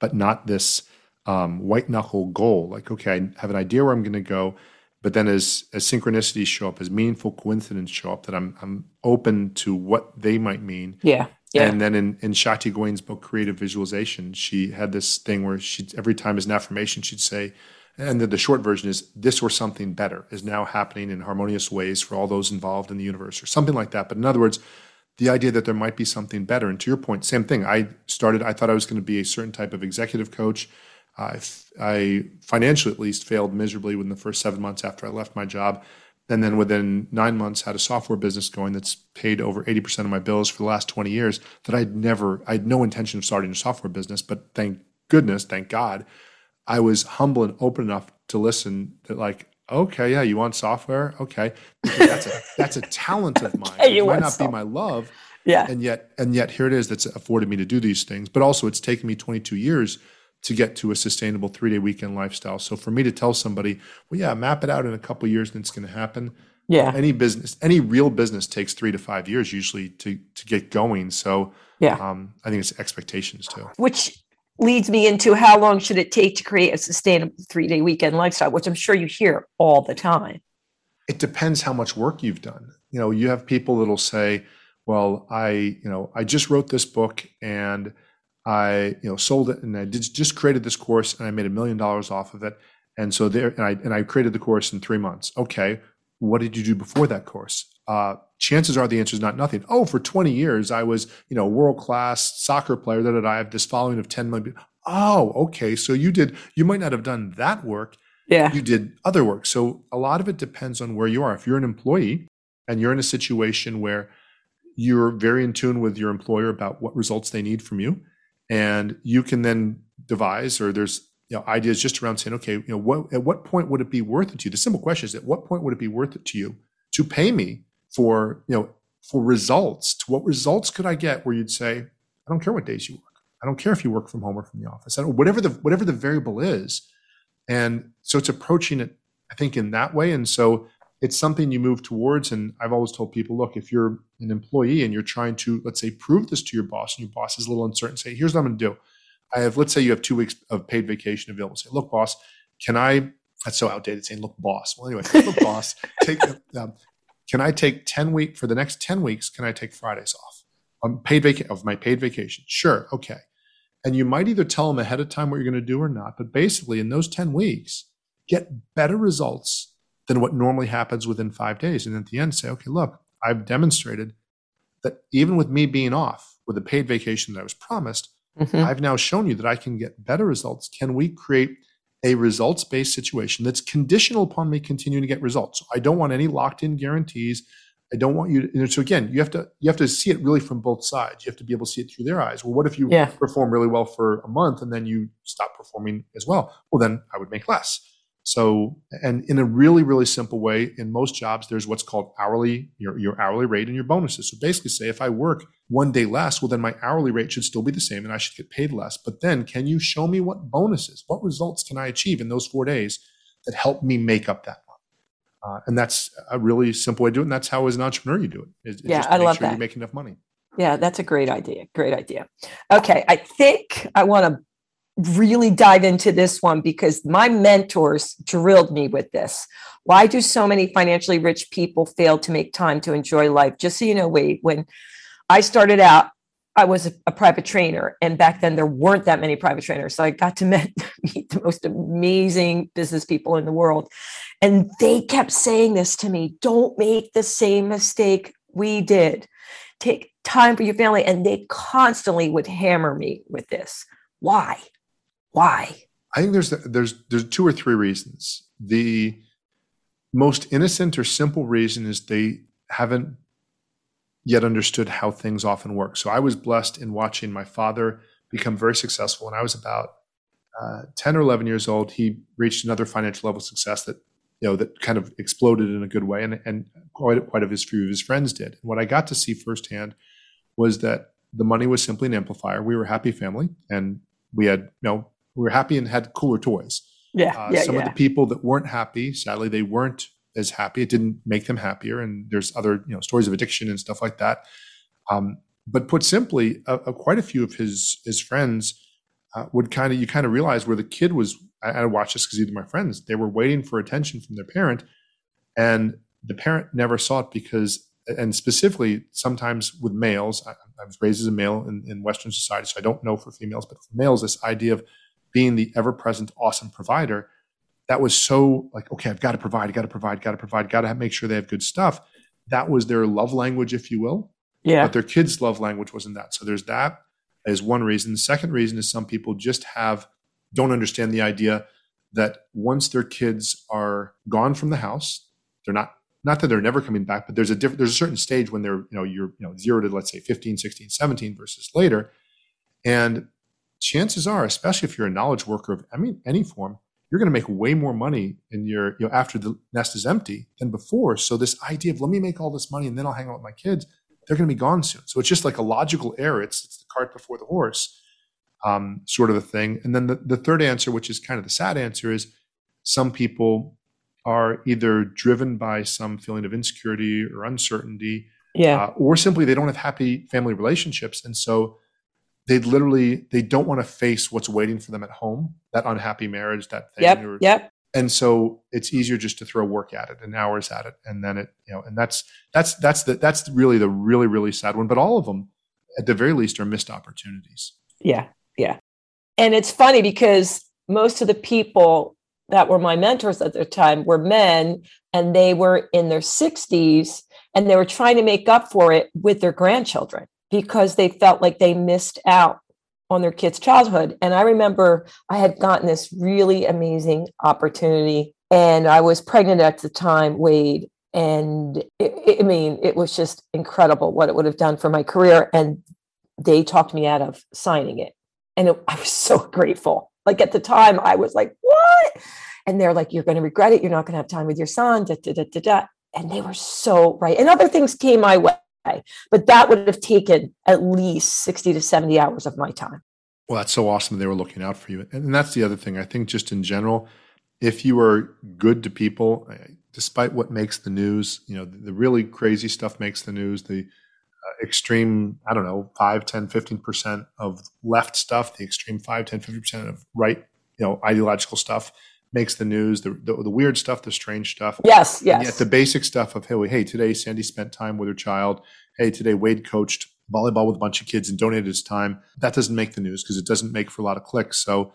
but not this um, white knuckle goal. Like, okay, I have an idea where I'm going to go, but then as as synchronicities show up, as meaningful coincidences show up, that I'm I'm open to what they might mean. Yeah. Yeah. And then in, in Shakti Gawain's book, Creative Visualization, she had this thing where she every time as an affirmation, she'd say, and the, the short version is this or something better is now happening in harmonious ways for all those involved in the universe, or something like that. But in other words, the idea that there might be something better. And to your point, same thing. I started, I thought I was going to be a certain type of executive coach. I, I financially at least failed miserably within the first seven months after I left my job. And then within nine months, had a software business going that's paid over 80% of my bills for the last 20 years that I'd never, I had no intention of starting a software business. But thank goodness, thank God, I was humble and open enough to listen that like, okay, yeah, you want software? Okay. That's a, that's a talent of mine. Okay, it might not be my love. yeah. And yet, and yet here it is that's afforded me to do these things. But also it's taken me 22 years to get to a sustainable three day weekend lifestyle. So for me to tell somebody, well, yeah, map it out in a couple of years and it's going to happen. Yeah. Any business, any real business takes three to five years usually to to get going. So Yeah. um, I think it's expectations too. Which leads me into how long should it take to create a sustainable three day weekend lifestyle, which I'm sure you hear all the time. It depends how much work you've done. You know, you have people that'll say, "Well, I, you know, I just wrote this book and I you know sold it and I did, just created this course and I made a million dollars off of it. And so there and I and I created the course in three months. Okay, what did you do before that course? Uh, chances are the answer is not nothing. Oh, for 20 years I was you know world class soccer player that I have this following of 10 million. Oh, okay. So you did. You might not have done that work. Yeah. You did other work. So a lot of it depends on where you are. If you're an employee and you're in a situation where you're very in tune with your employer about what results they need from you and you can then devise or there's you know ideas just around saying okay you know what at what point would it be worth it to you? The simple question is at what point would it be worth it to you to pay me for you know for results? To what results could i get where you'd say i don't care what days you work. I don't care if you work from home or from the office. I don't, whatever the whatever the variable is. And so it's approaching it i think in that way. And so it's something you move towards. And I've always told people, look, if you're an employee and you're trying to, let's say, prove this to your boss, and your boss is a little uncertain, say, here's what I'm going to do. I have, let's say, you have two weeks of paid vacation available. Say, look, boss, can I? That's so outdated saying, look, boss. Well, anyway, look, boss, take. Um, can I take ten week for the next ten weeks? Can I take Fridays off on paid vacation of my paid vacation? Sure, okay. And you might either tell them ahead of time what you're going to do or not. But basically, in those ten weeks, get better results than what normally happens within five days. And at the end, say, okay, look, I've demonstrated that even with me being off with a paid vacation that I was promised, mm-hmm. I've now shown you that I can get better results. Can we create a results based situation that's conditional upon me continuing to get results? So I don't want any locked in guarantees. I don't want you to. So again, you have to you have to see it really from both sides. You have to be able to see it through their eyes. Well, what if you yeah. perform really well for a month and then you stop performing as well? Well, then I would make less. So, and in a really, really simple way, in most jobs, there's what's called hourly, your, your hourly rate and your bonuses. So basically say if I work one day less, well, then my hourly rate should still be the same and I should get paid less. But then can you show me what bonuses, what results can I achieve in those four days that help me make up that one? Uh, and that's a really simple way to do it. And that's how as an entrepreneur you do it. Is, yeah, I love sure that. You make enough money. Yeah, that's a great idea. Great idea. Okay, I think I want to really dive into this one because my mentors drilled me with this. Why do so many financially rich people fail to make time to enjoy life? Just so you know, wait, when I started out, I was a, private trainer, and back then there weren't that many private trainers. So I got to meet the most amazing business people in the world. And they kept saying this to me don't make the same mistake we did. Take time for your family. And they constantly would hammer me with this. Why? Why? I think there's there's there's two or three reasons. The most innocent or simple reason is they haven't yet understood how things often work. So I was blessed in watching my father become very successful when I was about uh, 10 or 11 years old. He reached another financial level of success that you know that kind of exploded in a good way, and and quite quite of his few of his friends did. And what I got to see firsthand was that the money was simply an amplifier. We were a happy family, and we had you know we were happy and had cooler toys. Yeah, uh, yeah Some yeah. of the people that weren't happy, sadly, they weren't as happy. It didn't make them happier. And there's other you know stories of addiction and stuff like that. Um, but put simply, uh, uh, quite a few of his his friends uh, would kind of you kind of realize where the kid was. I, I watched this because either my friends they were waiting for attention from their parent, and the parent never saw it because and specifically sometimes with males I, I, was raised as a male in, in western society so i don't know for females but for males this idea of being the ever present, awesome provider, that was so like, okay, I've got to provide, got to provide, got to provide, got to make sure they have good stuff. That was their love language, if you will. Yeah. But their kids' love language wasn't that. So there's that as one reason. The second reason is some people just have, don't understand the idea that once their kids are gone from the house, they're not not that they're never coming back, but there's a different there's a certain stage when they're, you know, you're, you know, zero to let's say 15, 16, 17 versus later. And chances are, especially if you're a knowledge worker of I mean any form, you're going to make way more money in your you know after the nest is empty than before. So this idea of let me make all this money and then I'll hang out with my kids, they're going to be gone soon. So it's just like a logical error. It's it's the cart before the horse, um, sort of a thing. And then the, the third answer, which is kind of the sad answer, is some people are either driven by some feeling of insecurity or uncertainty, yeah, uh, or simply they don't have happy family relationships, and so they literally they don't want to face what's waiting for them at home that unhappy marriage that thing yep or, yep. And so it's easier just to throw work at it and hours at it and then it you know and that's that's that's the that's really the really really sad one but all of them at the very least are missed opportunities. Yeah Yeah. And it's funny because most of the people that were my mentors at the time were men and they were in their 60s and they were trying to make up for it with their grandchildren because they felt like they missed out on their kids' childhood. And I remember I had gotten this really amazing opportunity and I was pregnant at the time, Wade. And it, it, I mean, it was just incredible what it would have done for my career. And they talked me out of signing it. And it, I was so grateful. Like at the time, I was like, what? And they're like, you're going to regret it. You're not going to have time with your son. Da, da, da, da, da. And they were so right. And other things came my way, but that would have taken at least 60 to 70 hours of my time. Well, that's so awesome they were looking out for you. And that's the other thing. I think just in general, if you are good to people, eh, despite what makes the news, you know, the, really crazy stuff makes the news, the uh, extreme, I don't know, 5, 10, 15% of left stuff, the extreme 5, 10, 15% of right, you know, ideological stuff makes the news, the, the, the weird stuff, the strange stuff. Yes, yes. And yet the basic stuff of, hey, hey, today Sandy spent time with her child. Hey, today Wade coached volleyball with a bunch of kids and donated his time. That doesn't make the news because it doesn't make for a lot of clicks. So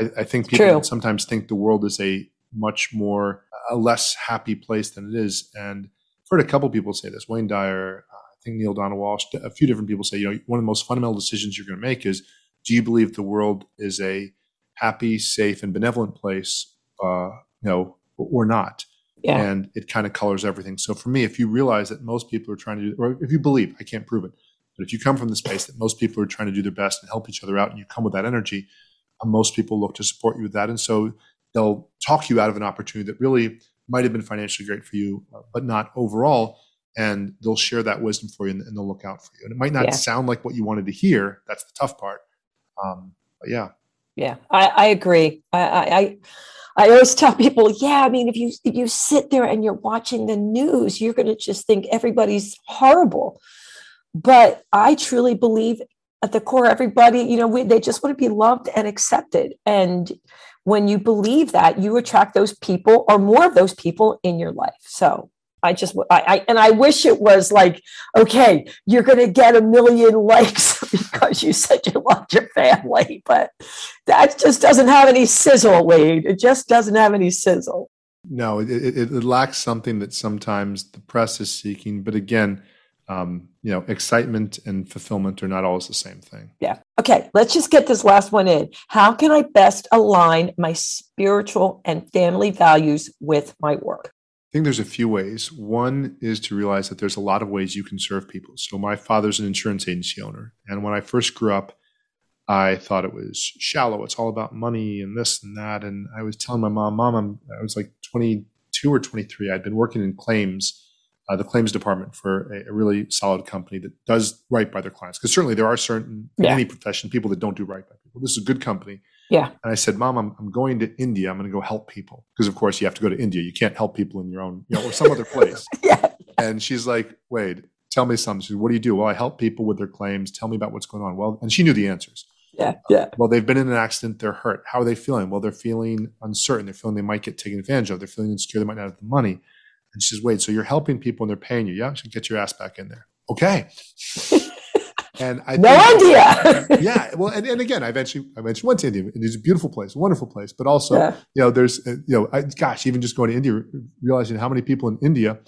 I, I think people sometimes think the world is a much more, a less happy place than it is. And I've heard a couple people say this. Wayne Dyer, uh, I think Neale Donald Walsch, a few different people say, you know, one of the most fundamental decisions you're going to make is do you believe the world is a happy, safe, and benevolent place, uh, you know, or not? Yeah. And it kind of colors everything. So for me, if you realize that most people are trying to do, or if you believe, I can't prove it, but if you come from the space that most people are trying to do their best and help each other out, and you come with that energy, uh, most people look to support you with that. And so they'll talk you out of an opportunity that really might have been financially great for you, uh, but not overall. And they'll share that wisdom for you and, and they'll look out for you. And it might not yeah. sound like what you wanted to hear. That's the tough part. Um, but yeah. Yeah, I, I agree. I, I, I always tell people, yeah, I mean, if you if you sit there and you're watching the news, you're going to just think everybody's horrible. But I truly believe at the core, everybody, you know, we, they just want to be loved and accepted. And when you believe that, you attract those people or more of those people in your life. So I just, I, I and I wish it was like, okay, you're going to get a million likes because you said you loved your family, but that just doesn't have any sizzle, Wade. It just doesn't have any sizzle. No, it, it, it lacks something that sometimes the press is seeking. But again, um, you know, excitement and fulfillment are not always the same thing. Yeah. Okay. Let's just get this last one in. How can I best align my spiritual and family values with my work? I think there's a few ways. One is to realize that there's a lot of ways you can serve people. So, my father's an insurance agency owner. And when I first grew up, I thought it was shallow. It's all about money and this and that. And I was telling my mom, Mom, I'm, I was like 22 or 23. I'd been working in claims uh, the claims department for a, a, really solid company that does right by their clients. Because certainly there are certain in yeah. any profession people that don't do right by people. This is a good company. Yeah. And I said, Mom, I'm, I'm going to India. I'm going to go help people. Because of course you have to go to India. You can't help people in your own, you know, or some other place. yeah. And she's like, Wait, tell me something. She said, What do you do? Well, I help people with their claims. Tell me about what's going on. Well, and she knew the answers. Yeah. Uh, yeah. well, they've been in an accident. They're hurt. How are they feeling? Well, they're feeling uncertain. They're feeling they might get taken advantage of. They're feeling insecure. They might not have the money. And she says, wait, so you're helping people and they're paying you. Yeah, so get your ass back in there. Okay. and I no idea. yeah. Well, and, and again, I eventually, I eventually went to India. It's a beautiful place, a wonderful place, but also, yeah. you know, there's, uh, you know, I, gosh, even just going to India, realizing how many people in India,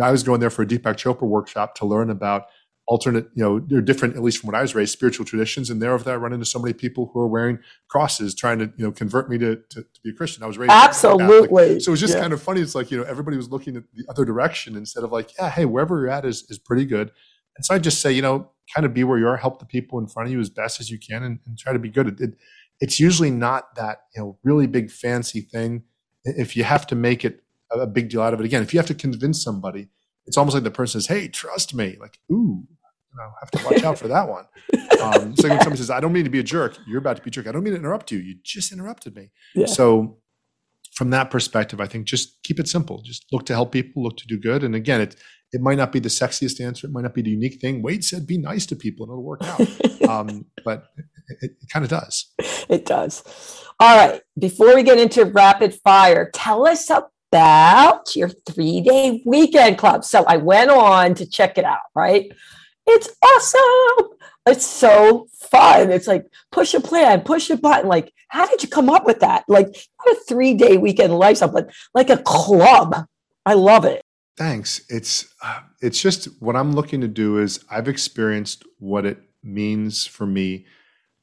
I was going there for a Deepak Chopra workshop to learn about alternate, you know, they're different, at least from what I was raised, spiritual traditions. And there, of that, I run into so many people who are wearing crosses, trying to, you know, convert me to, to, to be a Christian. I was raised absolutely. So it was just yeah. kind of funny. It's like, you know, everybody was looking at the other direction instead of like, yeah, hey, wherever you're at is, is pretty good. And so I just say, you know, kind of be where you are, help the people in front of you as best as you can and, and try to be good. It, it, it's usually not that, you know, really big fancy thing. If you have to make it a big deal out of it, again, if you have to convince somebody, it's almost like the person says, Hey, trust me. Like, ooh, I'll have to watch out for that one. Um, so when somebody says, I don't mean to be a jerk, you're about to be a jerk. I don't mean to interrupt you. You just interrupted me. Yeah. So from that perspective, I think just keep it simple. Just look to help people, look to do good. And again, it it might not be the sexiest answer. It might not be the unique thing. Wade said, be nice to people and it'll work out. um, but it, it kind of does. It does. All right. Before we get into rapid fire, tell us about your three day weekend club. So I went on to check it out, right? It's awesome. It's so fun. It's like push a plan, push a button. Like, how did you come up with that? Like, a three day weekend lifestyle, but like a club. I love it. Thanks. It's uh, it's just what I'm looking to do is I've experienced what it means for me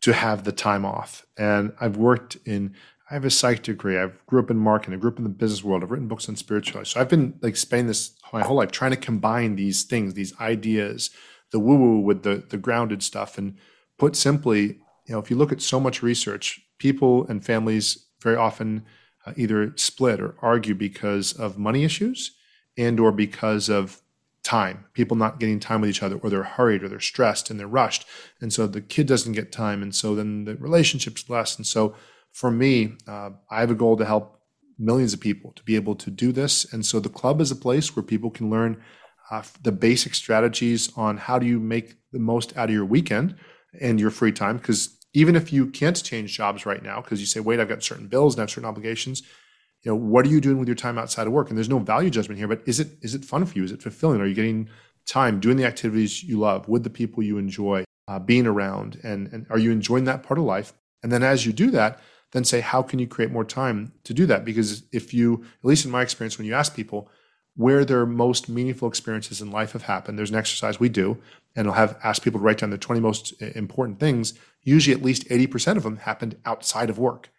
to have the time off, and I've worked in. I have a psych degree. I grew up in marketing. I grew up in the business world. I've written books on spirituality. So I've been like spending this my whole life trying to combine these things, these ideas, the woo woo with the the grounded stuff. And put simply, you know, if you look at so much research, people and families very often uh, either split or argue because of money issues and or because of time people not getting time with each other or they're hurried or they're stressed and they're rushed. And so the kid doesn't get time and so then the relationship's less and so for me uh, i have a goal to help millions of people to be able to do this. And so the club is a place where people can learn uh, the basic strategies on how do you make the most out of your weekend and your free time because even if you can't change jobs right now because you say wait i've got certain bills and i have certain obligations you know what are you doing with your time outside of work? And there's no value judgment here but is it is it fun for you? Is it fulfilling? Are you getting time doing the activities you love with the people you enjoy uh, being around? And and are you enjoying that part of life? And then as you do that then say how can you create more time to do that? Because if you at least in my experience when you ask people where their most meaningful experiences in life have happened there's an exercise we do and i'll have ask people to write down the 20 most uh, important things usually at least 80% of them happened outside of work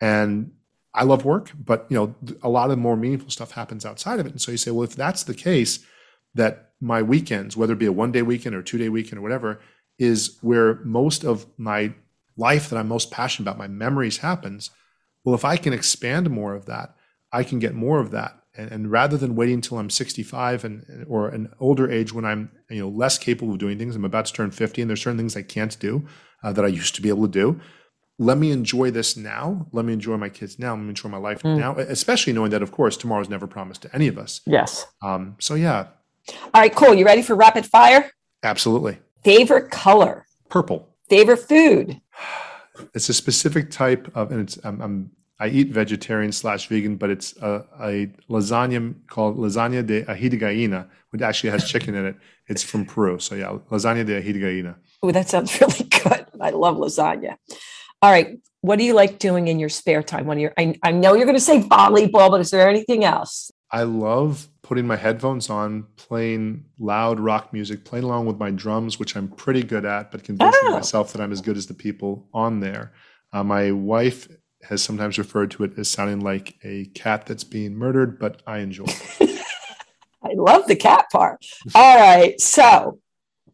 and I love work, but you know, a lot of more meaningful stuff happens outside of it. And so you say, well, if that's the case, that my weekends, whether it be a one day weekend or two day weekend or whatever, is where most of my life that I'm most passionate about, my memories happens. Well, if I can expand more of that, I can get more of that. And, and rather than waiting until I'm 65 and or an older age when I'm you know less capable of doing things, I'm about to turn 50, and there's certain things I can't do uh, that I used to be able to do let me enjoy this now. Let me enjoy my kids now. Let me enjoy my life mm. now, especially knowing that, of course, tomorrow's never promised to any of us. Yes. Um, so, yeah. All right, cool. You ready for rapid fire? Absolutely. Favorite color? Purple. Favorite food? It's a specific type of, and it's, I'm, I'm I eat vegetarian slash vegan, but it's a, a, lasagna called lasagna de ají de gallina, which actually has chicken in it. It's from Peru. So, yeah, lasagna de ají de gallina. Oh, that sounds really good. I love lasagna. All right. What do you like doing in your spare time? When you're, I, I know you're going to say volleyball, but is there anything else? I love putting my headphones on, playing loud rock music, playing along with my drums, which I'm pretty good at, but convincing oh. myself that I'm as good as the people on there. Uh, my wife has sometimes referred to it as sounding like a cat that's being murdered, but I enjoy it. I love the cat part. All right. So,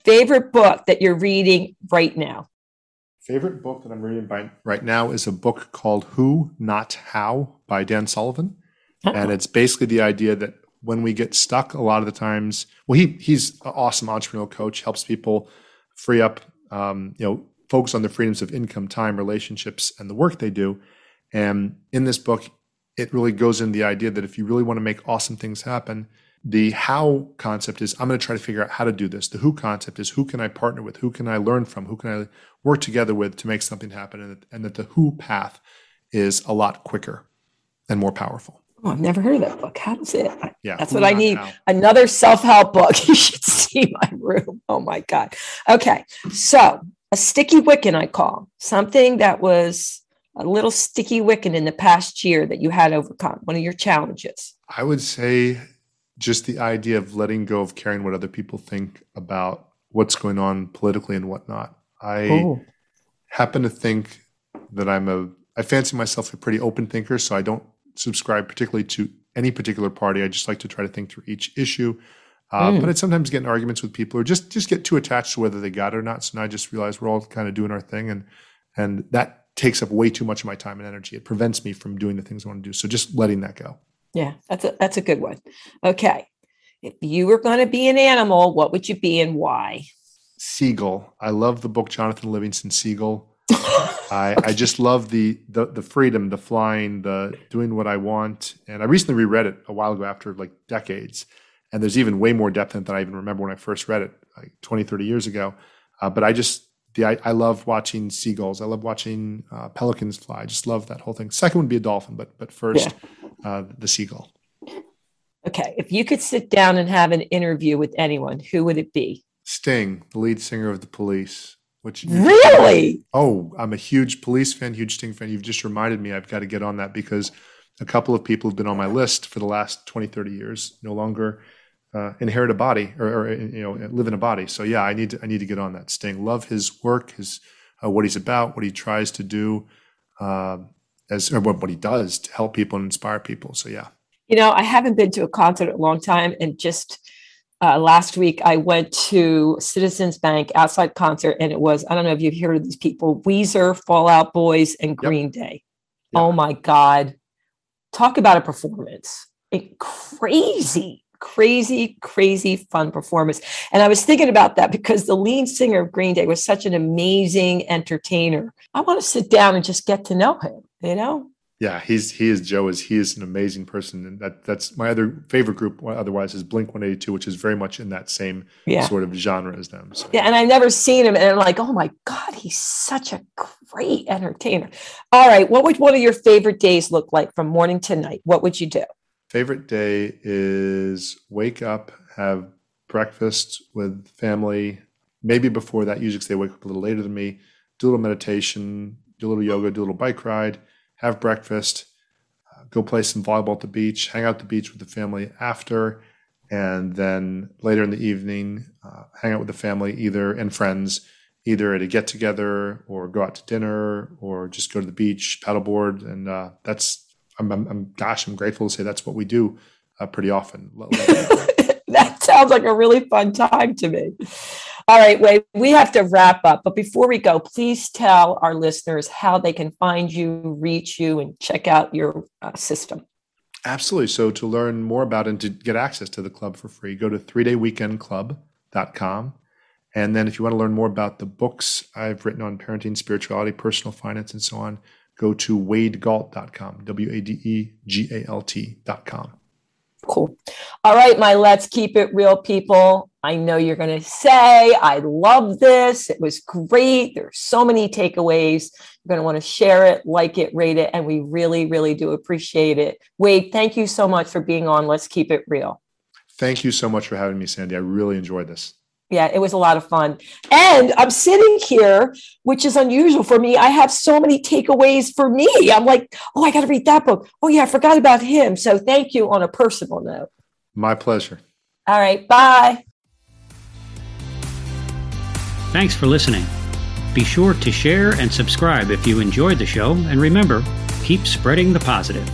favorite book that you're reading right now? favorite book that I'm reading by, right now is a book called Who, Not How by Dan Sullivan. Oh. And it's basically the idea that when we get stuck, a lot of the times, well, he he's an awesome entrepreneurial coach, helps people free up, um, you know, focus on the freedoms of income, time, relationships, and the work they do. And in this book, it really goes into the idea that if you really want to make awesome things happen, the how concept is I'm going to try to figure out how to do this. The who concept is who can I partner with? Who can I learn from? Who can I work together with to make something happen? And that, and that the who path is a lot quicker and more powerful. Oh, I've never heard of that book. How does it? Yeah, that's what I need. How. Another self-help book. You should see my room. Oh my God. Okay. So a sticky wicken, I call something that was a little sticky wicken in the past year that you had overcome, one of your challenges. I would say just the idea of letting go of caring what other people think about what's going on politically and whatnot. I oh. happen to think that I'm a, I fancy myself a pretty open thinker, so I don't subscribe particularly to any particular party. I just like to try to think through each issue. Uh, mm. But I sometimes get in arguments with people or just just get too attached to whether they got it or not. So now I just realize we're all kind of doing our thing, and and that takes up way too much of my time and energy. It prevents me from doing the things I want to do. So just letting that go. Yeah, that's a that's a good one. Okay. If you were going to be an animal, what would you be and why? Seagull. I love the book Jonathan Livingston Seagull. I. I just love the, the the freedom, the flying, the doing what I want. And I recently reread it a while ago after like decades. And there's even way more depth in it than I even remember when I first read it, like 20, 30 years ago. Uh, but I just the I, I, love watching seagulls. I love watching uh, pelicans fly. I just love that whole thing. Second would be a dolphin, but but first, yeah. uh, the seagull. Okay, if you could sit down and have an interview with anyone, who would it be? Sting, the lead singer of the Police. Which really? Oh, I'm a huge Police fan, huge Sting fan. You've just reminded me I've got to get on that because a couple of people have been on my list for the last 20, 30 years. No longer uh, inherit a body or, or, you know live in a body. So yeah, I need to I need to get on that. Sting, love his work, his uh, what he's about, what he tries to do, uh, as or what, what he does to help people and inspire people. So yeah. You know, I haven't been to a concert in a long time, and just uh, last week I went to Citizens Bank outside concert, and it was I don't know if you've heard of these people: Weezer, Fall Out Boys, and Green yep. Day. Yep. Oh my God! Talk about a performance! It, crazy crazy, crazy fun performance. And I was thinking about that because the lead singer of Green Day was such an amazing entertainer. I want to sit down and just get to know him, you know? Yeah, he's he is Joe is he is an amazing person, and that that's my other favorite group. Otherwise, is Blink One Eighty Two, which is very much in that same yeah. sort of genre as them. So. Yeah, and I've never seen him, and I'm like, oh my god, he's such a great entertainer. All right, what would one of your favorite days look like from morning to night? What would you do? Favorite day is wake up, have breakfast with family. Maybe before that, usually they wake up a little later than me. Do a little meditation, do a little yoga, do a little bike ride, have breakfast, uh, go play some volleyball at the beach, hang out at the beach with the family after, and then later in the evening, uh, hang out with the family either and friends, either at a get together or go out to dinner or just go to the beach, paddleboard, and uh, that's I'm, I'm, I'm, gosh, I'm grateful to say that's what we do uh, pretty often. that sounds like a really fun time to me. All right, Wade, we have to wrap up. But before we go, please tell our listeners how they can find you, reach you, and check out your uh, system. Absolutely. So to learn more about and to get access to the club for free, go to 3dayweekendclub.com. And then if you want to learn more about the books I've written on parenting, spirituality, personal finance, and so on, go to wadegalt.com, W A D E G A L T.com. Cool. All right, my let's keep it real people. I know you're going to say, I love this. It was great. There's so many takeaways. You're going to want to share it, like it, rate it, and we really, really do appreciate it. Wade, thank you so much for being on Let's Keep It Real. Thank you so much for having me, Sandy. I really enjoyed this yeah, it was a lot of fun. And I'm sitting here, which is unusual for me. I have so many takeaways for me. I'm like, oh, I got to read that book. Oh, yeah, I forgot about him. So thank you on a personal note. My pleasure. All right. Bye. Thanks for listening. Be sure to share and subscribe if you enjoyed the show. And remember, keep spreading the positive.